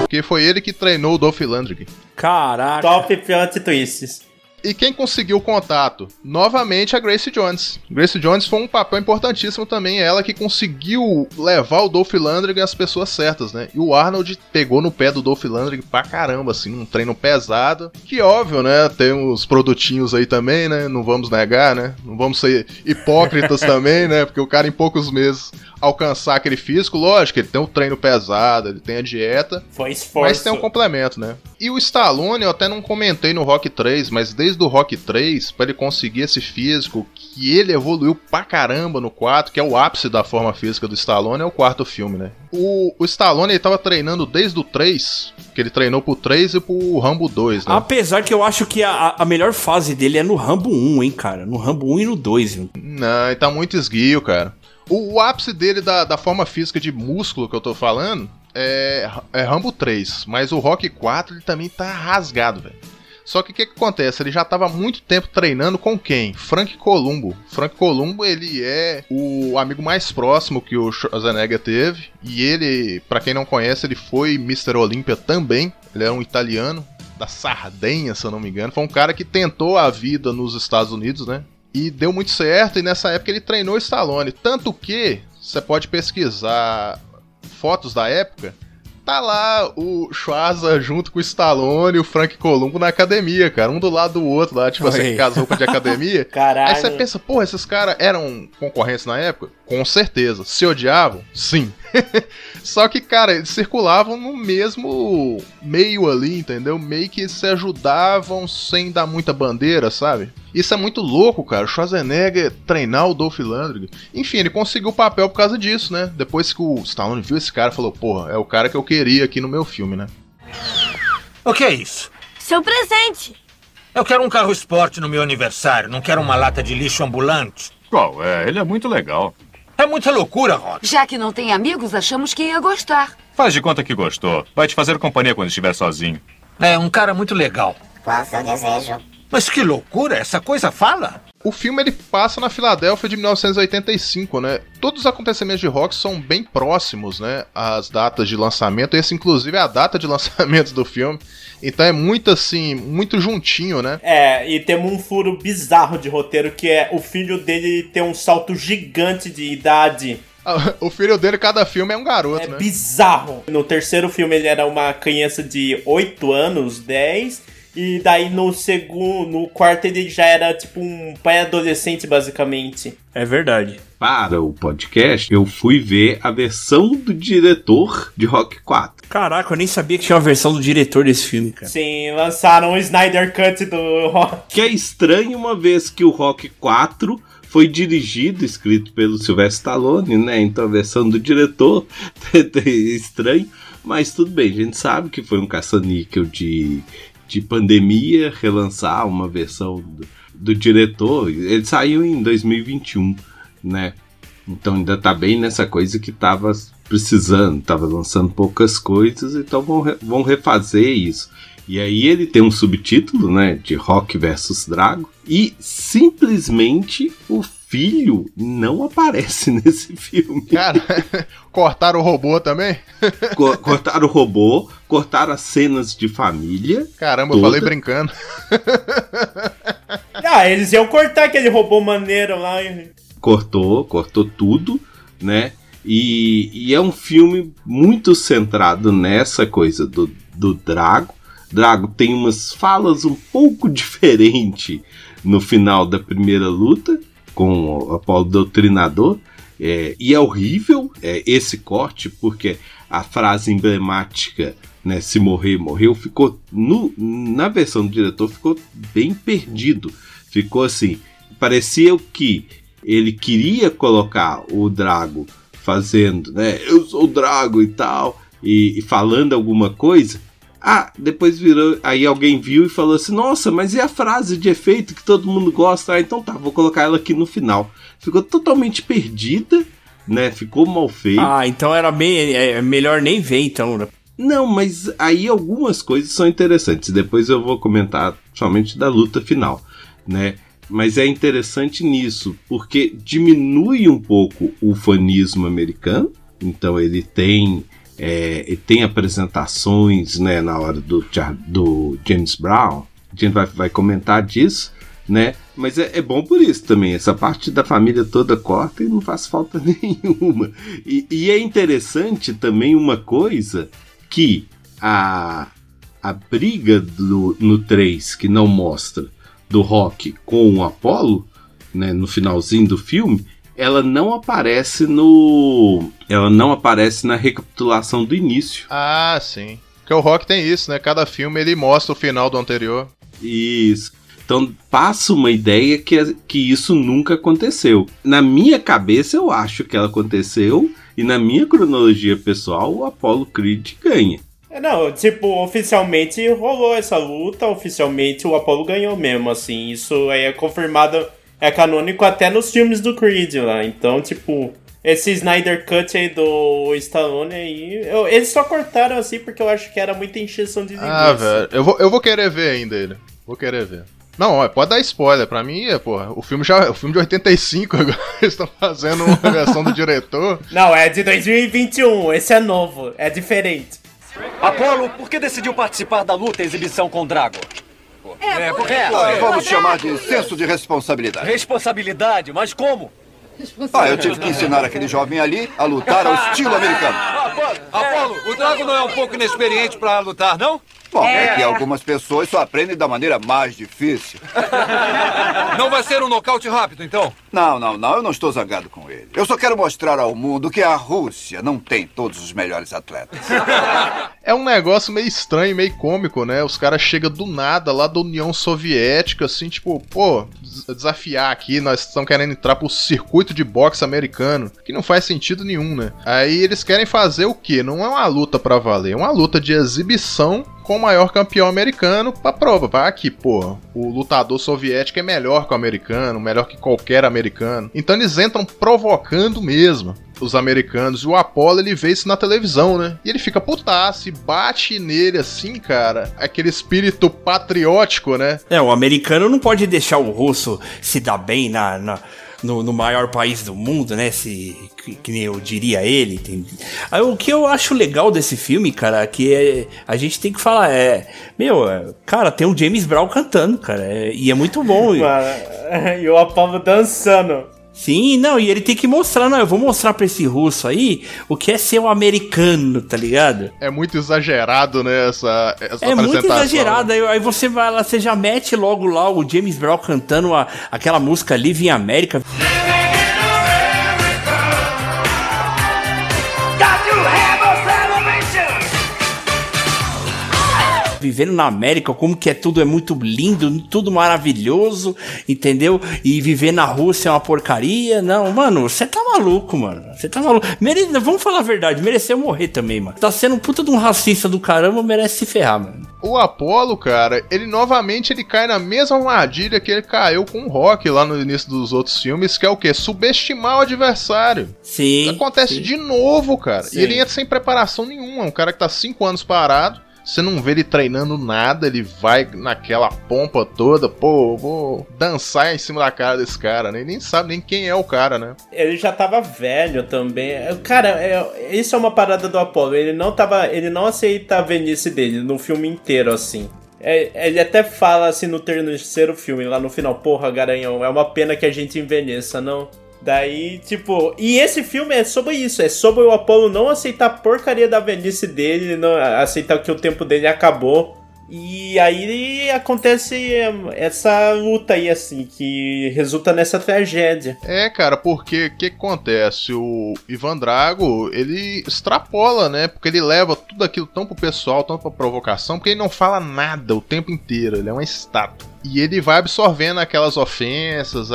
Porque foi ele que treinou o Dolph Lundgren. Caraca. Top plot twists. E quem conseguiu o contato? Novamente a Grace Jones. Grace Jones foi um papel importantíssimo também, ela que conseguiu levar o Dolph Lundgren às pessoas certas, né? E o Arnold pegou no pé do Dolph Lundgren pra caramba, assim, um treino pesado. Que óbvio, né? Tem uns produtinhos aí também, né? Não vamos negar, né? Não vamos ser hipócritas também, né? Porque o cara em poucos meses alcançar aquele físico, lógico, ele tem um treino pesado, ele tem a dieta. Foi esforço. Mas tem um complemento, né? E o Stallone, eu até não comentei no Rock 3, mas desde o Rock 3, para ele conseguir esse físico, que ele evoluiu pra caramba no 4, que é o ápice da forma física do Stallone, é o quarto filme, né? O, o Stallone, ele tava treinando desde o 3, que ele treinou pro 3 e pro Rambo 2, né? Apesar que eu acho que a, a melhor fase dele é no Rambo 1, hein, cara? No Rambo 1 e no 2, viu? Não, ele tá muito esguio, cara. O, o ápice dele da, da forma física de músculo que eu tô falando é, é Rambo 3, mas o Rock 4 ele também tá rasgado, velho. Só que o que, que, acontece? Ele já estava muito tempo treinando com quem? Frank Columbo. Frank Columbo, ele é o amigo mais próximo que o Schwarzenegger teve. E ele, para quem não conhece, ele foi Mr. Olympia também. Ele era um italiano da Sardenha, se eu não me engano. Foi um cara que tentou a vida nos Estados Unidos, né? E deu muito certo, e nessa época ele treinou Stallone. Tanto que você pode pesquisar fotos da época tá lá o Schwarza junto com o Stallone e o Frank Columbo na academia, cara. Um do lado do outro lá, tipo assim, com as roupas de academia. Caralho. Aí você pensa, pô, esses caras eram concorrentes na época? Com certeza. Se odiavam? Sim. Só que, cara, eles circulavam no mesmo meio ali, entendeu? Meio que se ajudavam sem dar muita bandeira, sabe? Isso é muito louco, cara. O Schwarzenegger treinar o Dolph Lundgren. Enfim, ele conseguiu o papel por causa disso, né? Depois que o Stallone viu esse cara, falou: porra, é o cara que eu queria aqui no meu filme, né? O que é isso? Seu presente. Eu quero um carro esporte no meu aniversário, não quero uma lata de lixo ambulante. Qual é? Ele é muito legal. É muita loucura, Rod. Já que não tem amigos, achamos que ia gostar. Faz de conta que gostou. Vai te fazer companhia quando estiver sozinho. É um cara muito legal. Qual o seu desejo? Mas que loucura, essa coisa fala. O filme ele passa na Filadélfia de 1985, né? Todos os acontecimentos de rock são bem próximos, né? As datas de lançamento, esse inclusive é a data de lançamento do filme. Então é muito assim, muito juntinho, né? É, e temos um furo bizarro de roteiro que é o filho dele ter um salto gigante de idade. O filho dele, cada filme é um garoto, É né? bizarro. No terceiro filme ele era uma criança de 8 anos, 10. E daí no segundo, no quarto ele já era tipo um pai adolescente, basicamente. É verdade. Para o podcast, eu fui ver a versão do diretor de Rock 4. Caraca, eu nem sabia que tinha uma versão do diretor desse filme, cara. Sim, lançaram o Snyder Cut do Rock. Que é estranho uma vez que o Rock 4 foi dirigido, escrito pelo Sylvester Stallone, né? Então a versão do diretor é estranho, mas tudo bem, a gente sabe que foi um caça-níquel de, de pandemia relançar uma versão do, do diretor. Ele saiu em 2021, né? Então ainda tá bem nessa coisa que tava precisando, tava lançando poucas coisas, então vão, re- vão refazer isso. E aí ele tem um subtítulo, né, de Rock versus Drago, e simplesmente o filho não aparece nesse filme. Cara, cortaram o robô também? Co- cortaram o robô, cortaram as cenas de família. Caramba, eu toda. falei brincando. Ah, eles iam cortar aquele robô maneiro lá. cortou, cortou tudo, né? E, e é um filme muito centrado nessa coisa do, do Drago. Drago tem umas falas um pouco diferentes no final da primeira luta com o Apolo Doutrinador. É, e é horrível é, esse corte, porque a frase emblemática, né, se morrer, morreu, ficou no, na versão do diretor ficou bem perdido. Ficou assim, parecia que ele queria colocar o Drago fazendo, né? Eu sou o Drago e tal, e, e falando alguma coisa. Ah, depois virou. Aí alguém viu e falou assim: Nossa, mas e a frase de efeito que todo mundo gosta? Ah, então tá, vou colocar ela aqui no final. Ficou totalmente perdida, né? Ficou mal feito. Ah, então era bem. É melhor nem ver, então. né? Não, mas aí algumas coisas são interessantes. Depois eu vou comentar somente da luta final, né? Mas é interessante nisso, porque diminui um pouco o fanismo americano. Então ele tem, é, tem apresentações né, na hora do, do James Brown. A gente vai, vai comentar disso, né? Mas é, é bom por isso também. Essa parte da família toda corta e não faz falta nenhuma. E, e é interessante também uma coisa que a, a briga do, no 3 que não mostra do Rock com o Apollo, né, no finalzinho do filme, ela não aparece no. Ela não aparece na recapitulação do início. Ah, sim. Porque o Rock tem isso, né? Cada filme ele mostra o final do anterior. Isso. Então passa uma ideia que, que isso nunca aconteceu. Na minha cabeça eu acho que ela aconteceu, e na minha cronologia pessoal, o Apollo Creed ganha. É, Não, tipo, oficialmente rolou essa luta, oficialmente o Apollo ganhou mesmo, assim. Isso aí é confirmado, é canônico até nos filmes do Creed lá. Então, tipo, esse Snyder Cut aí do Stallone aí, eu- eles só cortaram assim porque eu acho que era muita encheção de linguiça. Ah, velho. Eu vou, eu vou querer ver ainda ele. Vou querer ver. Não, ó, pode dar spoiler. Pra mim, é, porra, o filme já o filme de 85 agora. Eles estão fazendo uma versão do diretor. Não, é de 2021, esse é novo, é diferente. Apolo, por que decidiu participar da luta e exibição com o Drago? É, porque ah, vamos chamar de senso de responsabilidade. Responsabilidade? Mas como? Ah, eu tive que ensinar aquele jovem ali a lutar ao estilo americano. Apolo, Apolo, o Drago não é um pouco inexperiente pra lutar, não? Bom, é que algumas pessoas só aprendem da maneira mais difícil. Não vai ser um nocaute rápido, então? Não, não, não, eu não estou zangado com ele. Eu só quero mostrar ao mundo que a Rússia não tem todos os melhores atletas. É um negócio meio estranho, meio cômico, né? Os caras chegam do nada lá da União Soviética, assim, tipo, pô, des- desafiar aqui, nós estamos querendo entrar pro circuito de boxe americano, que não faz sentido nenhum, né? Aí eles querem fazer o quê? Não é uma luta pra valer, é uma luta de exibição com o maior campeão americano pra prova. Vai aqui, pô, o lutador soviético é melhor que o americano, melhor que qualquer americano. Então eles entram provocando mesmo. os americanos. E o Apollo, ele vê isso na televisão, né? E ele fica putaço e bate nele assim, cara. Aquele espírito patriótico, né? É, o americano não pode deixar o russo se dar bem na, na no, no, maior país do mundo, né? Se, que, que eu diria ele. Tem... O que eu acho legal desse filme, cara, que é, a gente tem que falar é. Meu, é, cara, tem o James Brown cantando, cara. É, e é muito bom. Mano, e o Apollo dançando. Sim, não, e ele tem que mostrar, não, eu vou mostrar pra esse russo aí o que é ser um americano, tá ligado? É muito exagerado, né, essa, essa É muito exagerado, aí, aí, você vai lá, você já mete logo lá o James Brown cantando a, aquela música Live in America. Vivendo na América, como que é tudo é muito lindo, tudo maravilhoso, entendeu? E viver na Rússia é uma porcaria. Não, mano, você tá maluco, mano. Você tá maluco. Mere... Vamos falar a verdade, mereceu morrer também, mano. Tá sendo um puta de um racista do caramba, merece se ferrar, mano. O Apollo, cara, ele novamente ele cai na mesma armadilha que ele caiu com o Rock lá no início dos outros filmes, que é o quê? Subestimar o adversário. Sim. Acontece sim. de novo, cara. Sim. E ele entra sem preparação nenhuma. Um cara que tá cinco anos parado você não vê ele treinando nada, ele vai naquela pompa toda, pô, vou dançar em cima da cara desse cara, né? Nem sabe nem quem é o cara, né? Ele já tava velho também. Cara, é, isso é uma parada do Apollo. Ele não tava. Ele não aceita a velhice dele no filme inteiro, assim. É, ele até fala assim no terceiro filme, lá no final, porra, Garanhão, é uma pena que a gente envelheça, não? Daí, tipo, e esse filme é sobre isso, é sobre o Apollo não aceitar a porcaria da velhice dele, não aceitar que o tempo dele acabou. E aí acontece essa luta aí, assim, que resulta nessa tragédia. É, cara, porque o que, que acontece? O Ivan Drago, ele extrapola, né? Porque ele leva tudo aquilo tão pro pessoal, tão pra provocação, porque ele não fala nada o tempo inteiro, ele é uma estátua. E ele vai absorvendo aquelas ofensas,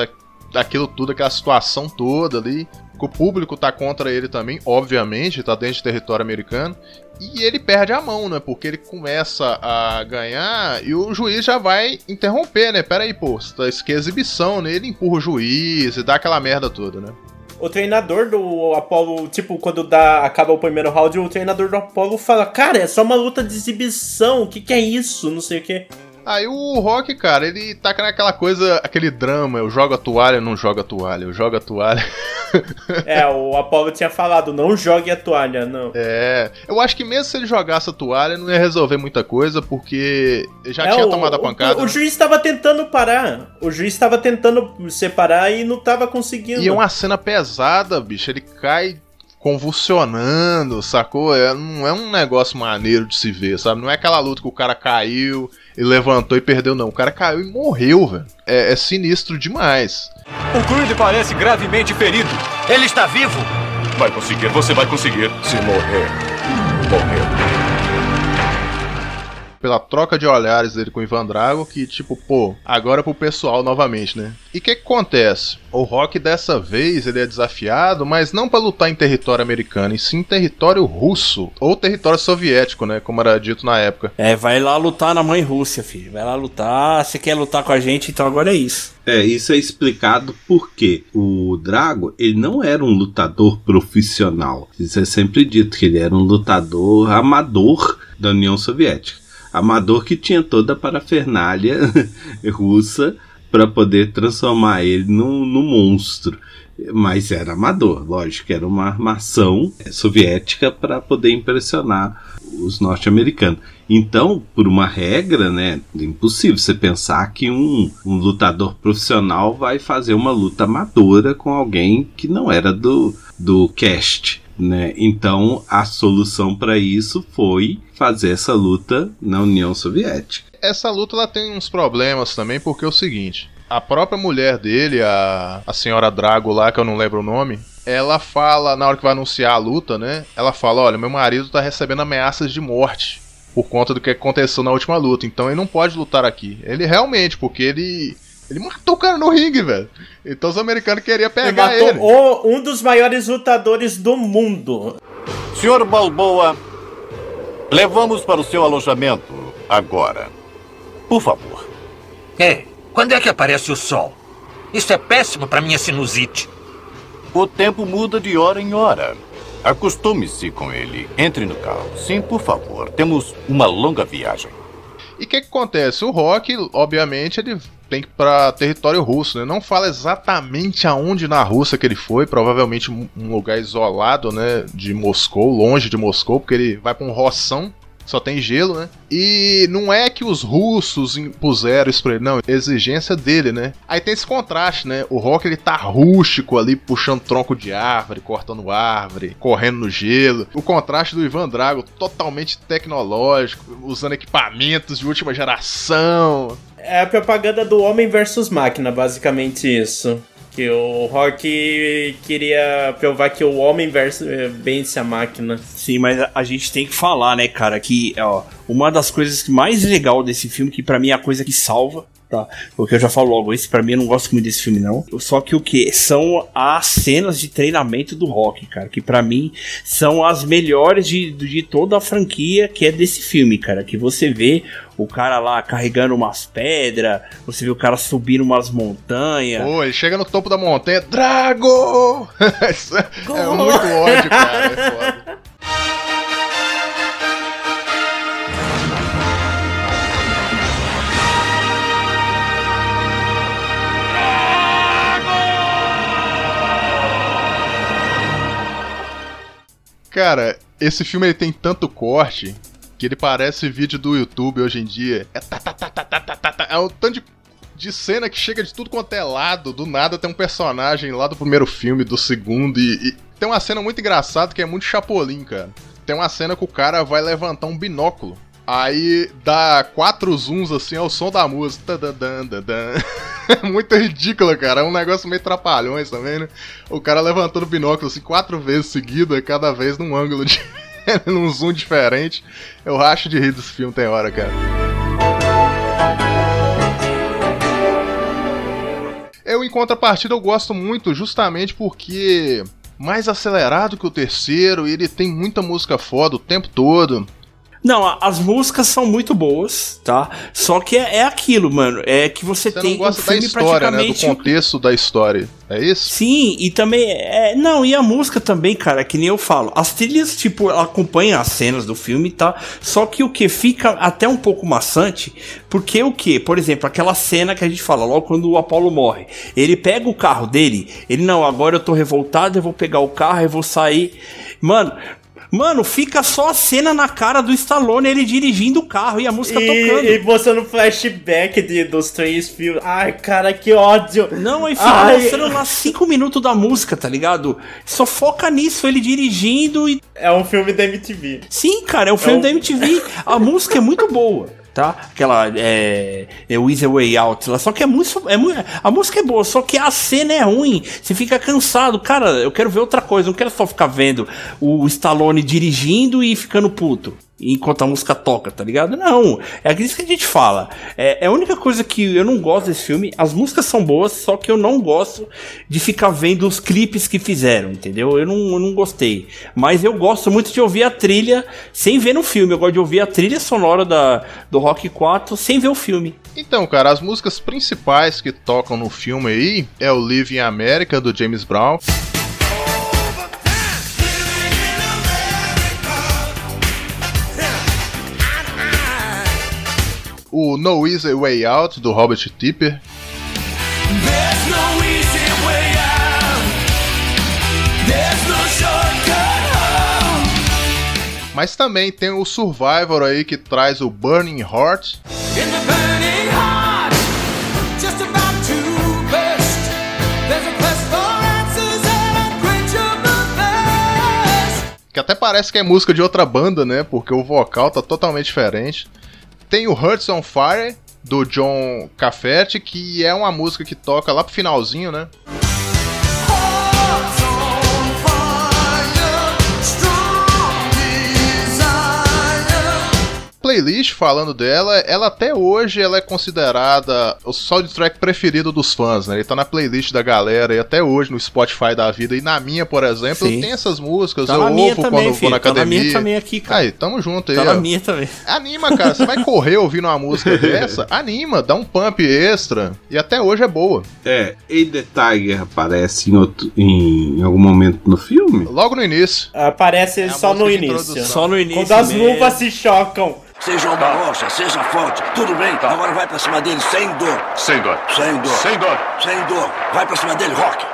aquilo tudo, aquela situação toda ali. Que o público tá contra ele também, obviamente, tá dentro de território americano. E ele perde a mão, né? Porque ele começa a ganhar e o juiz já vai interromper, né? Pera aí, pô, isso aqui é exibição, né? Ele empurra o juiz e dá aquela merda toda, né? O treinador do Apollo, tipo, quando dá, acaba o primeiro round, o treinador do Apollo fala: Cara, é só uma luta de exibição, o que, que é isso? Não sei o que. Aí o Rock, cara, ele tá naquela coisa, aquele drama, eu jogo a toalha, não jogo a toalha, eu jogo a toalha. é, o Apollo tinha falado, não jogue a toalha, não. É, eu acho que mesmo se ele jogasse a toalha, não ia resolver muita coisa, porque já é, tinha o, tomado a pancada. O, o, o juiz tava tentando parar, o juiz tava tentando separar e não tava conseguindo. E é uma cena pesada, bicho, ele cai convulsionando, sacou? É, não é um negócio maneiro de se ver, sabe? Não é aquela luta que o cara caiu e levantou e perdeu, não. O cara caiu e morreu, velho. É, é sinistro demais. O Creed parece gravemente ferido. Ele está vivo? Vai conseguir, você vai conseguir. Se morrer, pela troca de olhares dele com o Ivan Drago, que tipo, pô, agora é pro pessoal novamente, né? E o que, que acontece? O Rock dessa vez ele é desafiado, mas não para lutar em território americano, e sim em território russo ou território soviético, né? Como era dito na época. É, vai lá lutar na mãe Rússia, filho. Vai lá lutar. Você quer lutar com a gente, então agora é isso. É, isso é explicado porque o Drago, ele não era um lutador profissional. Isso é sempre dito que ele era um lutador amador da União Soviética amador que tinha toda a parafernália russa para poder transformar ele num, num monstro. Mas era amador, lógico, era uma armação soviética para poder impressionar os norte-americanos. Então, por uma regra, né, é impossível você pensar que um, um lutador profissional vai fazer uma luta amadora com alguém que não era do, do cast. Né? Então a solução para isso foi fazer essa luta na União Soviética. Essa luta ela tem uns problemas também, porque é o seguinte: a própria mulher dele, a, a senhora Drago lá, que eu não lembro o nome, ela fala, na hora que vai anunciar a luta, né? Ela fala: Olha, meu marido tá recebendo ameaças de morte por conta do que aconteceu na última luta, então ele não pode lutar aqui. Ele realmente, porque ele ele matou o cara no ringue, velho. Então os americanos queriam pegar ele. Matou O, um dos maiores lutadores do mundo. Senhor Balboa, levamos para o seu alojamento agora. Por favor. Ei, quando é que aparece o sol? Isso é péssimo para minha sinusite. O tempo muda de hora em hora. Acostume-se com ele. Entre no carro. Sim, por favor. Temos uma longa viagem. E o que, que acontece? O Rock, obviamente, ele tem pra território russo, né? Não fala exatamente aonde na Rússia que ele foi, provavelmente um lugar isolado, né? De Moscou, longe de Moscou, porque ele vai pra um roção, só tem gelo, né? E não é que os russos impuseram isso pra ele, não, é exigência dele, né? Aí tem esse contraste, né? O Rock ele tá rústico ali, puxando tronco de árvore, cortando árvore, correndo no gelo. O contraste do Ivan Drago, totalmente tecnológico, usando equipamentos de última geração. É a propaganda do Homem versus Máquina, basicamente isso. Que o Rock queria provar que o homem versus, eh, vence a máquina. Sim, mas a- gente tem que falar, né, cara, que ó, uma das coisas mais legal desse filme, que pra mim é a coisa que salva, tá? Porque eu já falo logo, esse pra mim eu não gosto muito desse filme, não. Só que o que? São as cenas de treinamento do Rock, cara, que pra mim são as melhores de, de toda a franquia que é desse filme, cara. Que você vê o cara lá carregando umas pedras, você vê o cara subindo umas montanhas. Pô, ele chega no topo da montanha, Drago! É, é muito ódio, cara. É foda. Cara, esse filme ele tem tanto corte que ele parece vídeo do YouTube hoje em dia. É tá, tá, tá, tá, tá, tá, tá, tá. É um tanto de, de cena que chega de tudo quanto é lado. Do nada tem um personagem lá do primeiro filme, do segundo. E, e tem uma cena muito engraçada que é muito chapolim, cara. Tem uma cena que o cara vai levantar um binóculo. Aí dá quatro zooms assim ao som da música. Muito ridículo, cara. É um negócio meio trapalhões também, né? O cara levantando o binóculo assim quatro vezes seguida, cada vez num ângulo de. num zoom diferente. Eu racho de rir desse filme, tem hora, cara. Eu, em contrapartida, eu gosto muito justamente porque mais acelerado que o terceiro, ele tem muita música foda o tempo todo. Não, as músicas são muito boas, tá? Só que é, é aquilo, mano. É que você, Você tem não gosta um da filme história, né? Do praticamente. contexto da história. É isso? Sim, e também. É, não, e a música também, cara, que nem eu falo. As trilhas, tipo, acompanham as cenas do filme, tá? Só que o que fica até um pouco maçante, porque o que? Por exemplo, aquela cena que a gente fala, logo quando o Apollo morre. Ele pega o carro dele, ele, não, agora eu tô revoltado, eu vou pegar o carro, eu vou sair. Mano. Mano, fica só a cena na cara do Stallone, ele dirigindo o carro e a música tocando. E, e mostrando flashback de, dos três filmes. Ai, cara, que ódio. Não, aí fica Ai. mostrando lá 5 minutos da música, tá ligado? Só foca nisso, ele dirigindo e. É um filme da MTV. Sim, cara, é um filme da MTV. A música é muito boa, tá? Aquela é, é o Easy Way Out lá. Só que é muito, é muito. A música é boa, só que a cena é ruim. Você fica cansado. Cara, eu quero ver outra coisa. Não quero só ficar vendo o Stallone dirigindo e ficando puto. Enquanto a música toca, tá ligado? Não, é isso que a gente fala. É, é a única coisa que eu não gosto desse filme. As músicas são boas, só que eu não gosto de ficar vendo os clipes que fizeram, entendeu? Eu não, eu não gostei. Mas eu gosto muito de ouvir a trilha sem ver no filme. Eu gosto de ouvir a trilha sonora da, do Rock 4 sem ver o filme. Então, cara, as músicas principais que tocam no filme aí é o Live in America, do James Brown. O No Easy Way Out, do Robert Tipper. Mas também tem o Survivor aí que traz o Burning Heart. Burning heart. Que até parece que é música de outra banda, né? Porque o vocal tá totalmente diferente. Tem o Hurts on Fire, do John Cafferty, que é uma música que toca lá pro finalzinho, né? Playlist, falando dela, ela até hoje ela é considerada o soundtrack preferido dos fãs, né? Ele tá na playlist da galera e até hoje no Spotify da vida. E na minha, por exemplo, Sim. eu tenho essas músicas, Tá eu ouvo também, quando vou filho, na tá na academia. minha também aqui, cara. Aí, tamo junto aí. Tá na minha também. Anima, cara. Você vai correr ouvindo uma música dessa? Anima, dá um pump extra. E até hoje é boa. É, Ei the Tiger aparece em, outro- em Em algum momento no filme? Logo no início. Aparece só no início. Só no início Quando as mesmo. luvas se chocam. Seja uma rocha, seja forte. Tudo bem, agora vai pra cima dele sem dor. Sem dor. Sem dor. Sem dor. Sem dor. Vai pra cima dele, Rock.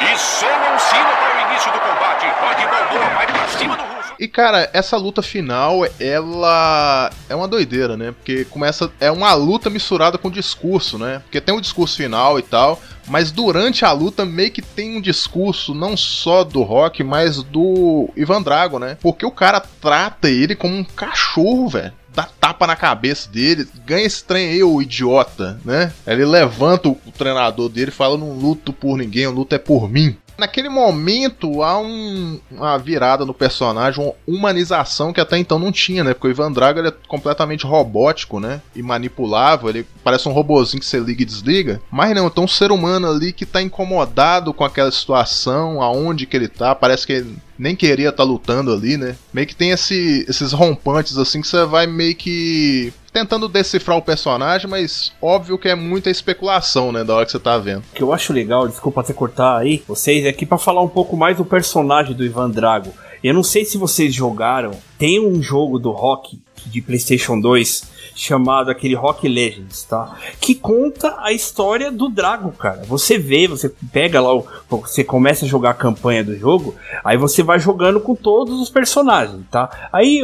E soa um sino para o início do combate. Rock Balboa vai pra cima do russo. E cara, essa luta final, ela é uma doideira, né? Porque começa é uma luta misturada com discurso, né? Porque tem o discurso final e tal, mas durante a luta meio que tem um discurso não só do Rock, mas do Ivan Drago, né? Porque o cara trata ele como um cachorro, velho. Dá tapa na cabeça dele, ganha esse trem aí, ô idiota, né? Ele levanta o, o treinador dele e fala: Não luto por ninguém, eu luto é por mim. Naquele momento há um- uma virada no personagem, uma humanização que até então não tinha, né? Porque o Ivan Drago ele é completamente robótico, né? E manipulável, ele parece um robozinho que você liga e desliga. Mas não, tem um ser humano ali que tá incomodado com aquela situação, aonde que ele tá, parece que ele nem queria estar lutando ali, né? Meio que tem esse- esses rompantes assim que você vai meio que tentando decifrar o personagem, mas óbvio que é muita especulação, né, da hora que você tá vendo. O que eu acho legal, desculpa até cortar aí, vocês aqui pra falar um pouco mais do personagem do Ivan Drago. Eu não sei se vocês jogaram, tem um jogo do Rock de PlayStation 2 chamado aquele Rock Legends, tá? Que conta a história do Drago, cara. Você vê, você pega lá, o, você começa a jogar a campanha do jogo, aí você vai jogando com todos os personagens, tá? Aí,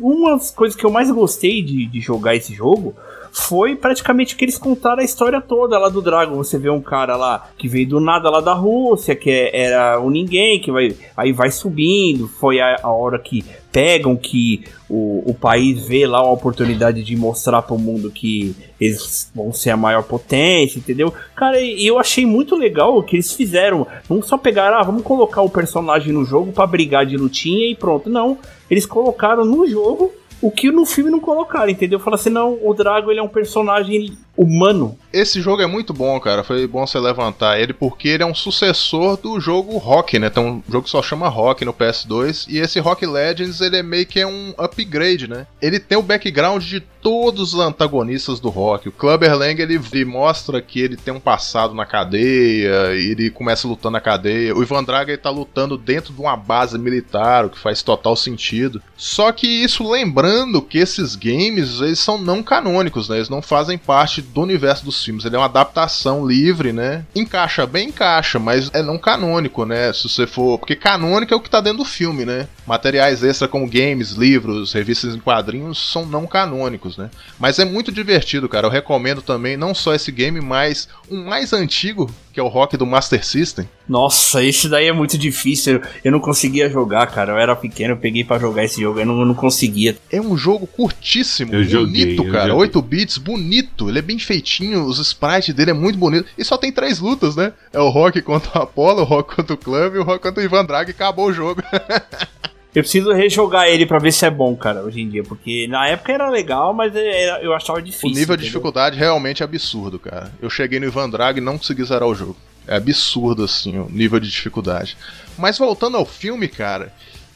uma das coisas que eu mais gostei de, de jogar esse jogo foi praticamente que eles contaram a história toda lá do Dragon. Você vê um cara lá que veio do nada lá da Rússia, que é- era um ninguém, que vai aí vai subindo. Foi a, a hora que pegam que o, o país vê lá uma oportunidade de mostrar para o mundo que eles vão ser a maior potência, entendeu? Cara, eu achei muito legal o que eles fizeram. Não só pegaram, ah, vamos colocar o personagem no jogo para brigar de lutinha e pronto. Não, eles colocaram no jogo o que no filme não colocaram, entendeu? Fala assim, não, o Drago ele é um personagem humano. Esse jogo é muito bom, cara. Foi bom você levantar ele porque ele é um sucessor do jogo Rock, né? Tem um jogo que só chama Rock no PS2 e esse Rock Legends ele é meio que é um upgrade, né? Ele tem o background de todos os antagonistas do Rock. O Clubber Lang ele, ele mostra que ele tem um passado na cadeia, e ele começa lutando na cadeia. O Ivan Drago ele tá lutando dentro de uma base militar, o que faz total sentido. Só que isso lembrando que esses games eles são não canônicos, né? Eles não fazem parte do universo dos filmes. Ele é uma adaptação livre, né? Encaixa bem, encaixa, mas é não canônico, né? Se você for. Porque canônico é o que tá dentro do filme, né? Materiais extra como games, livros, revistas em quadrinhos são não canônicos, né? Mas é muito divertido, cara. Eu recomendo também não só esse game, mas um mais antigo, que é o Rock do Master System. Nossa, esse daí é muito difícil. Eu, não conseguia jogar, cara. Eu era pequeno, eu peguei pra jogar esse jogo, eu não, eu não conseguia. É um jogo curtíssimo, Eu bonito, joguei, cara. joguei. 8 bits, bonito. Ele é bem feitinho, os sprites dele é muito bonito. E só tem três lutas, né? É o Rock contra o Apollo, o Rock contra o Club e o Rock contra o Ivan Drago e acabou o jogo. Eu preciso rejogar ele pra ver se é bom, cara, hoje em dia. Porque na época era legal, mas era- eu achava difícil. o nível de entendeu? dificuldade realmente é absurdo, cara. Eu cheguei no Ivan Drago e não consegui zerar o jogo. É absurdo, assim, o nível de dificuldade. Mas voltando ao filme, cara,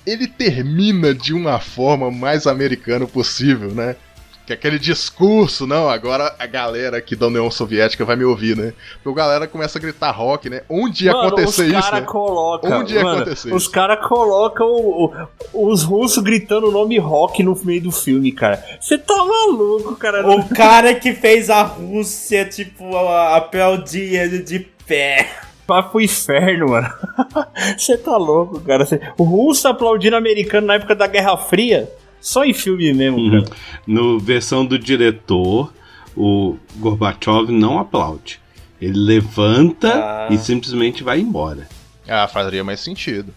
ele termina de uma forma mais americana possível, né? Que é aquele discurso, não, agora a galera aqui da União Soviética vai me ouvir, né? Porque a galera começa a gritar rock, né? Onde ia Mano, acontecer os isso, cara né? Coloca, Onde ia mano, acontecer Os caras colocam os russos gritando o nome rock no meio do filme, cara. Você tá maluco, cara. O cara que fez a Rússia, tipo, a- aplaudir de pé. Vai pro inferno, mano. Você tá louco, cara. Cê- O russo aplaudindo americano na época da Guerra Fria. Só em filme mesmo, Uhum. cara. No versão do diretor, o Gorbachev não aplaude. Ele levanta Ah. e simplesmente vai embora. Ah, faria mais sentido.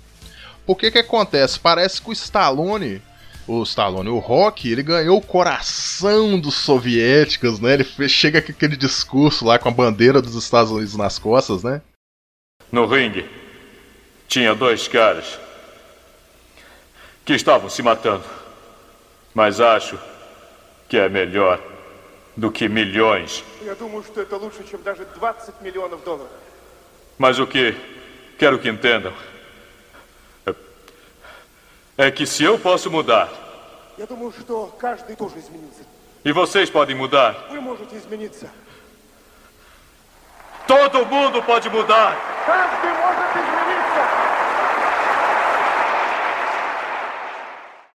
Por que que acontece? Parece que o Stallone, o Stallone, o Rock, ele ganhou o coração dos soviéticos, né? Ele chega com aquele discurso lá com a bandeira dos Estados Unidos nas costas, né? No ringue, tinha dois caras que estavam se matando. Mas acho que é melhor do que milhões. Я думаю, что это лучше, чем даже 20 миллионов долларов. Mas o que quero que entendam é- é que se eu posso mudar Я думаю, что каждый тоже изменится. e vocês podem mudar, Вы можете измениться. todo mundo pode mudar. Каждый может измениться.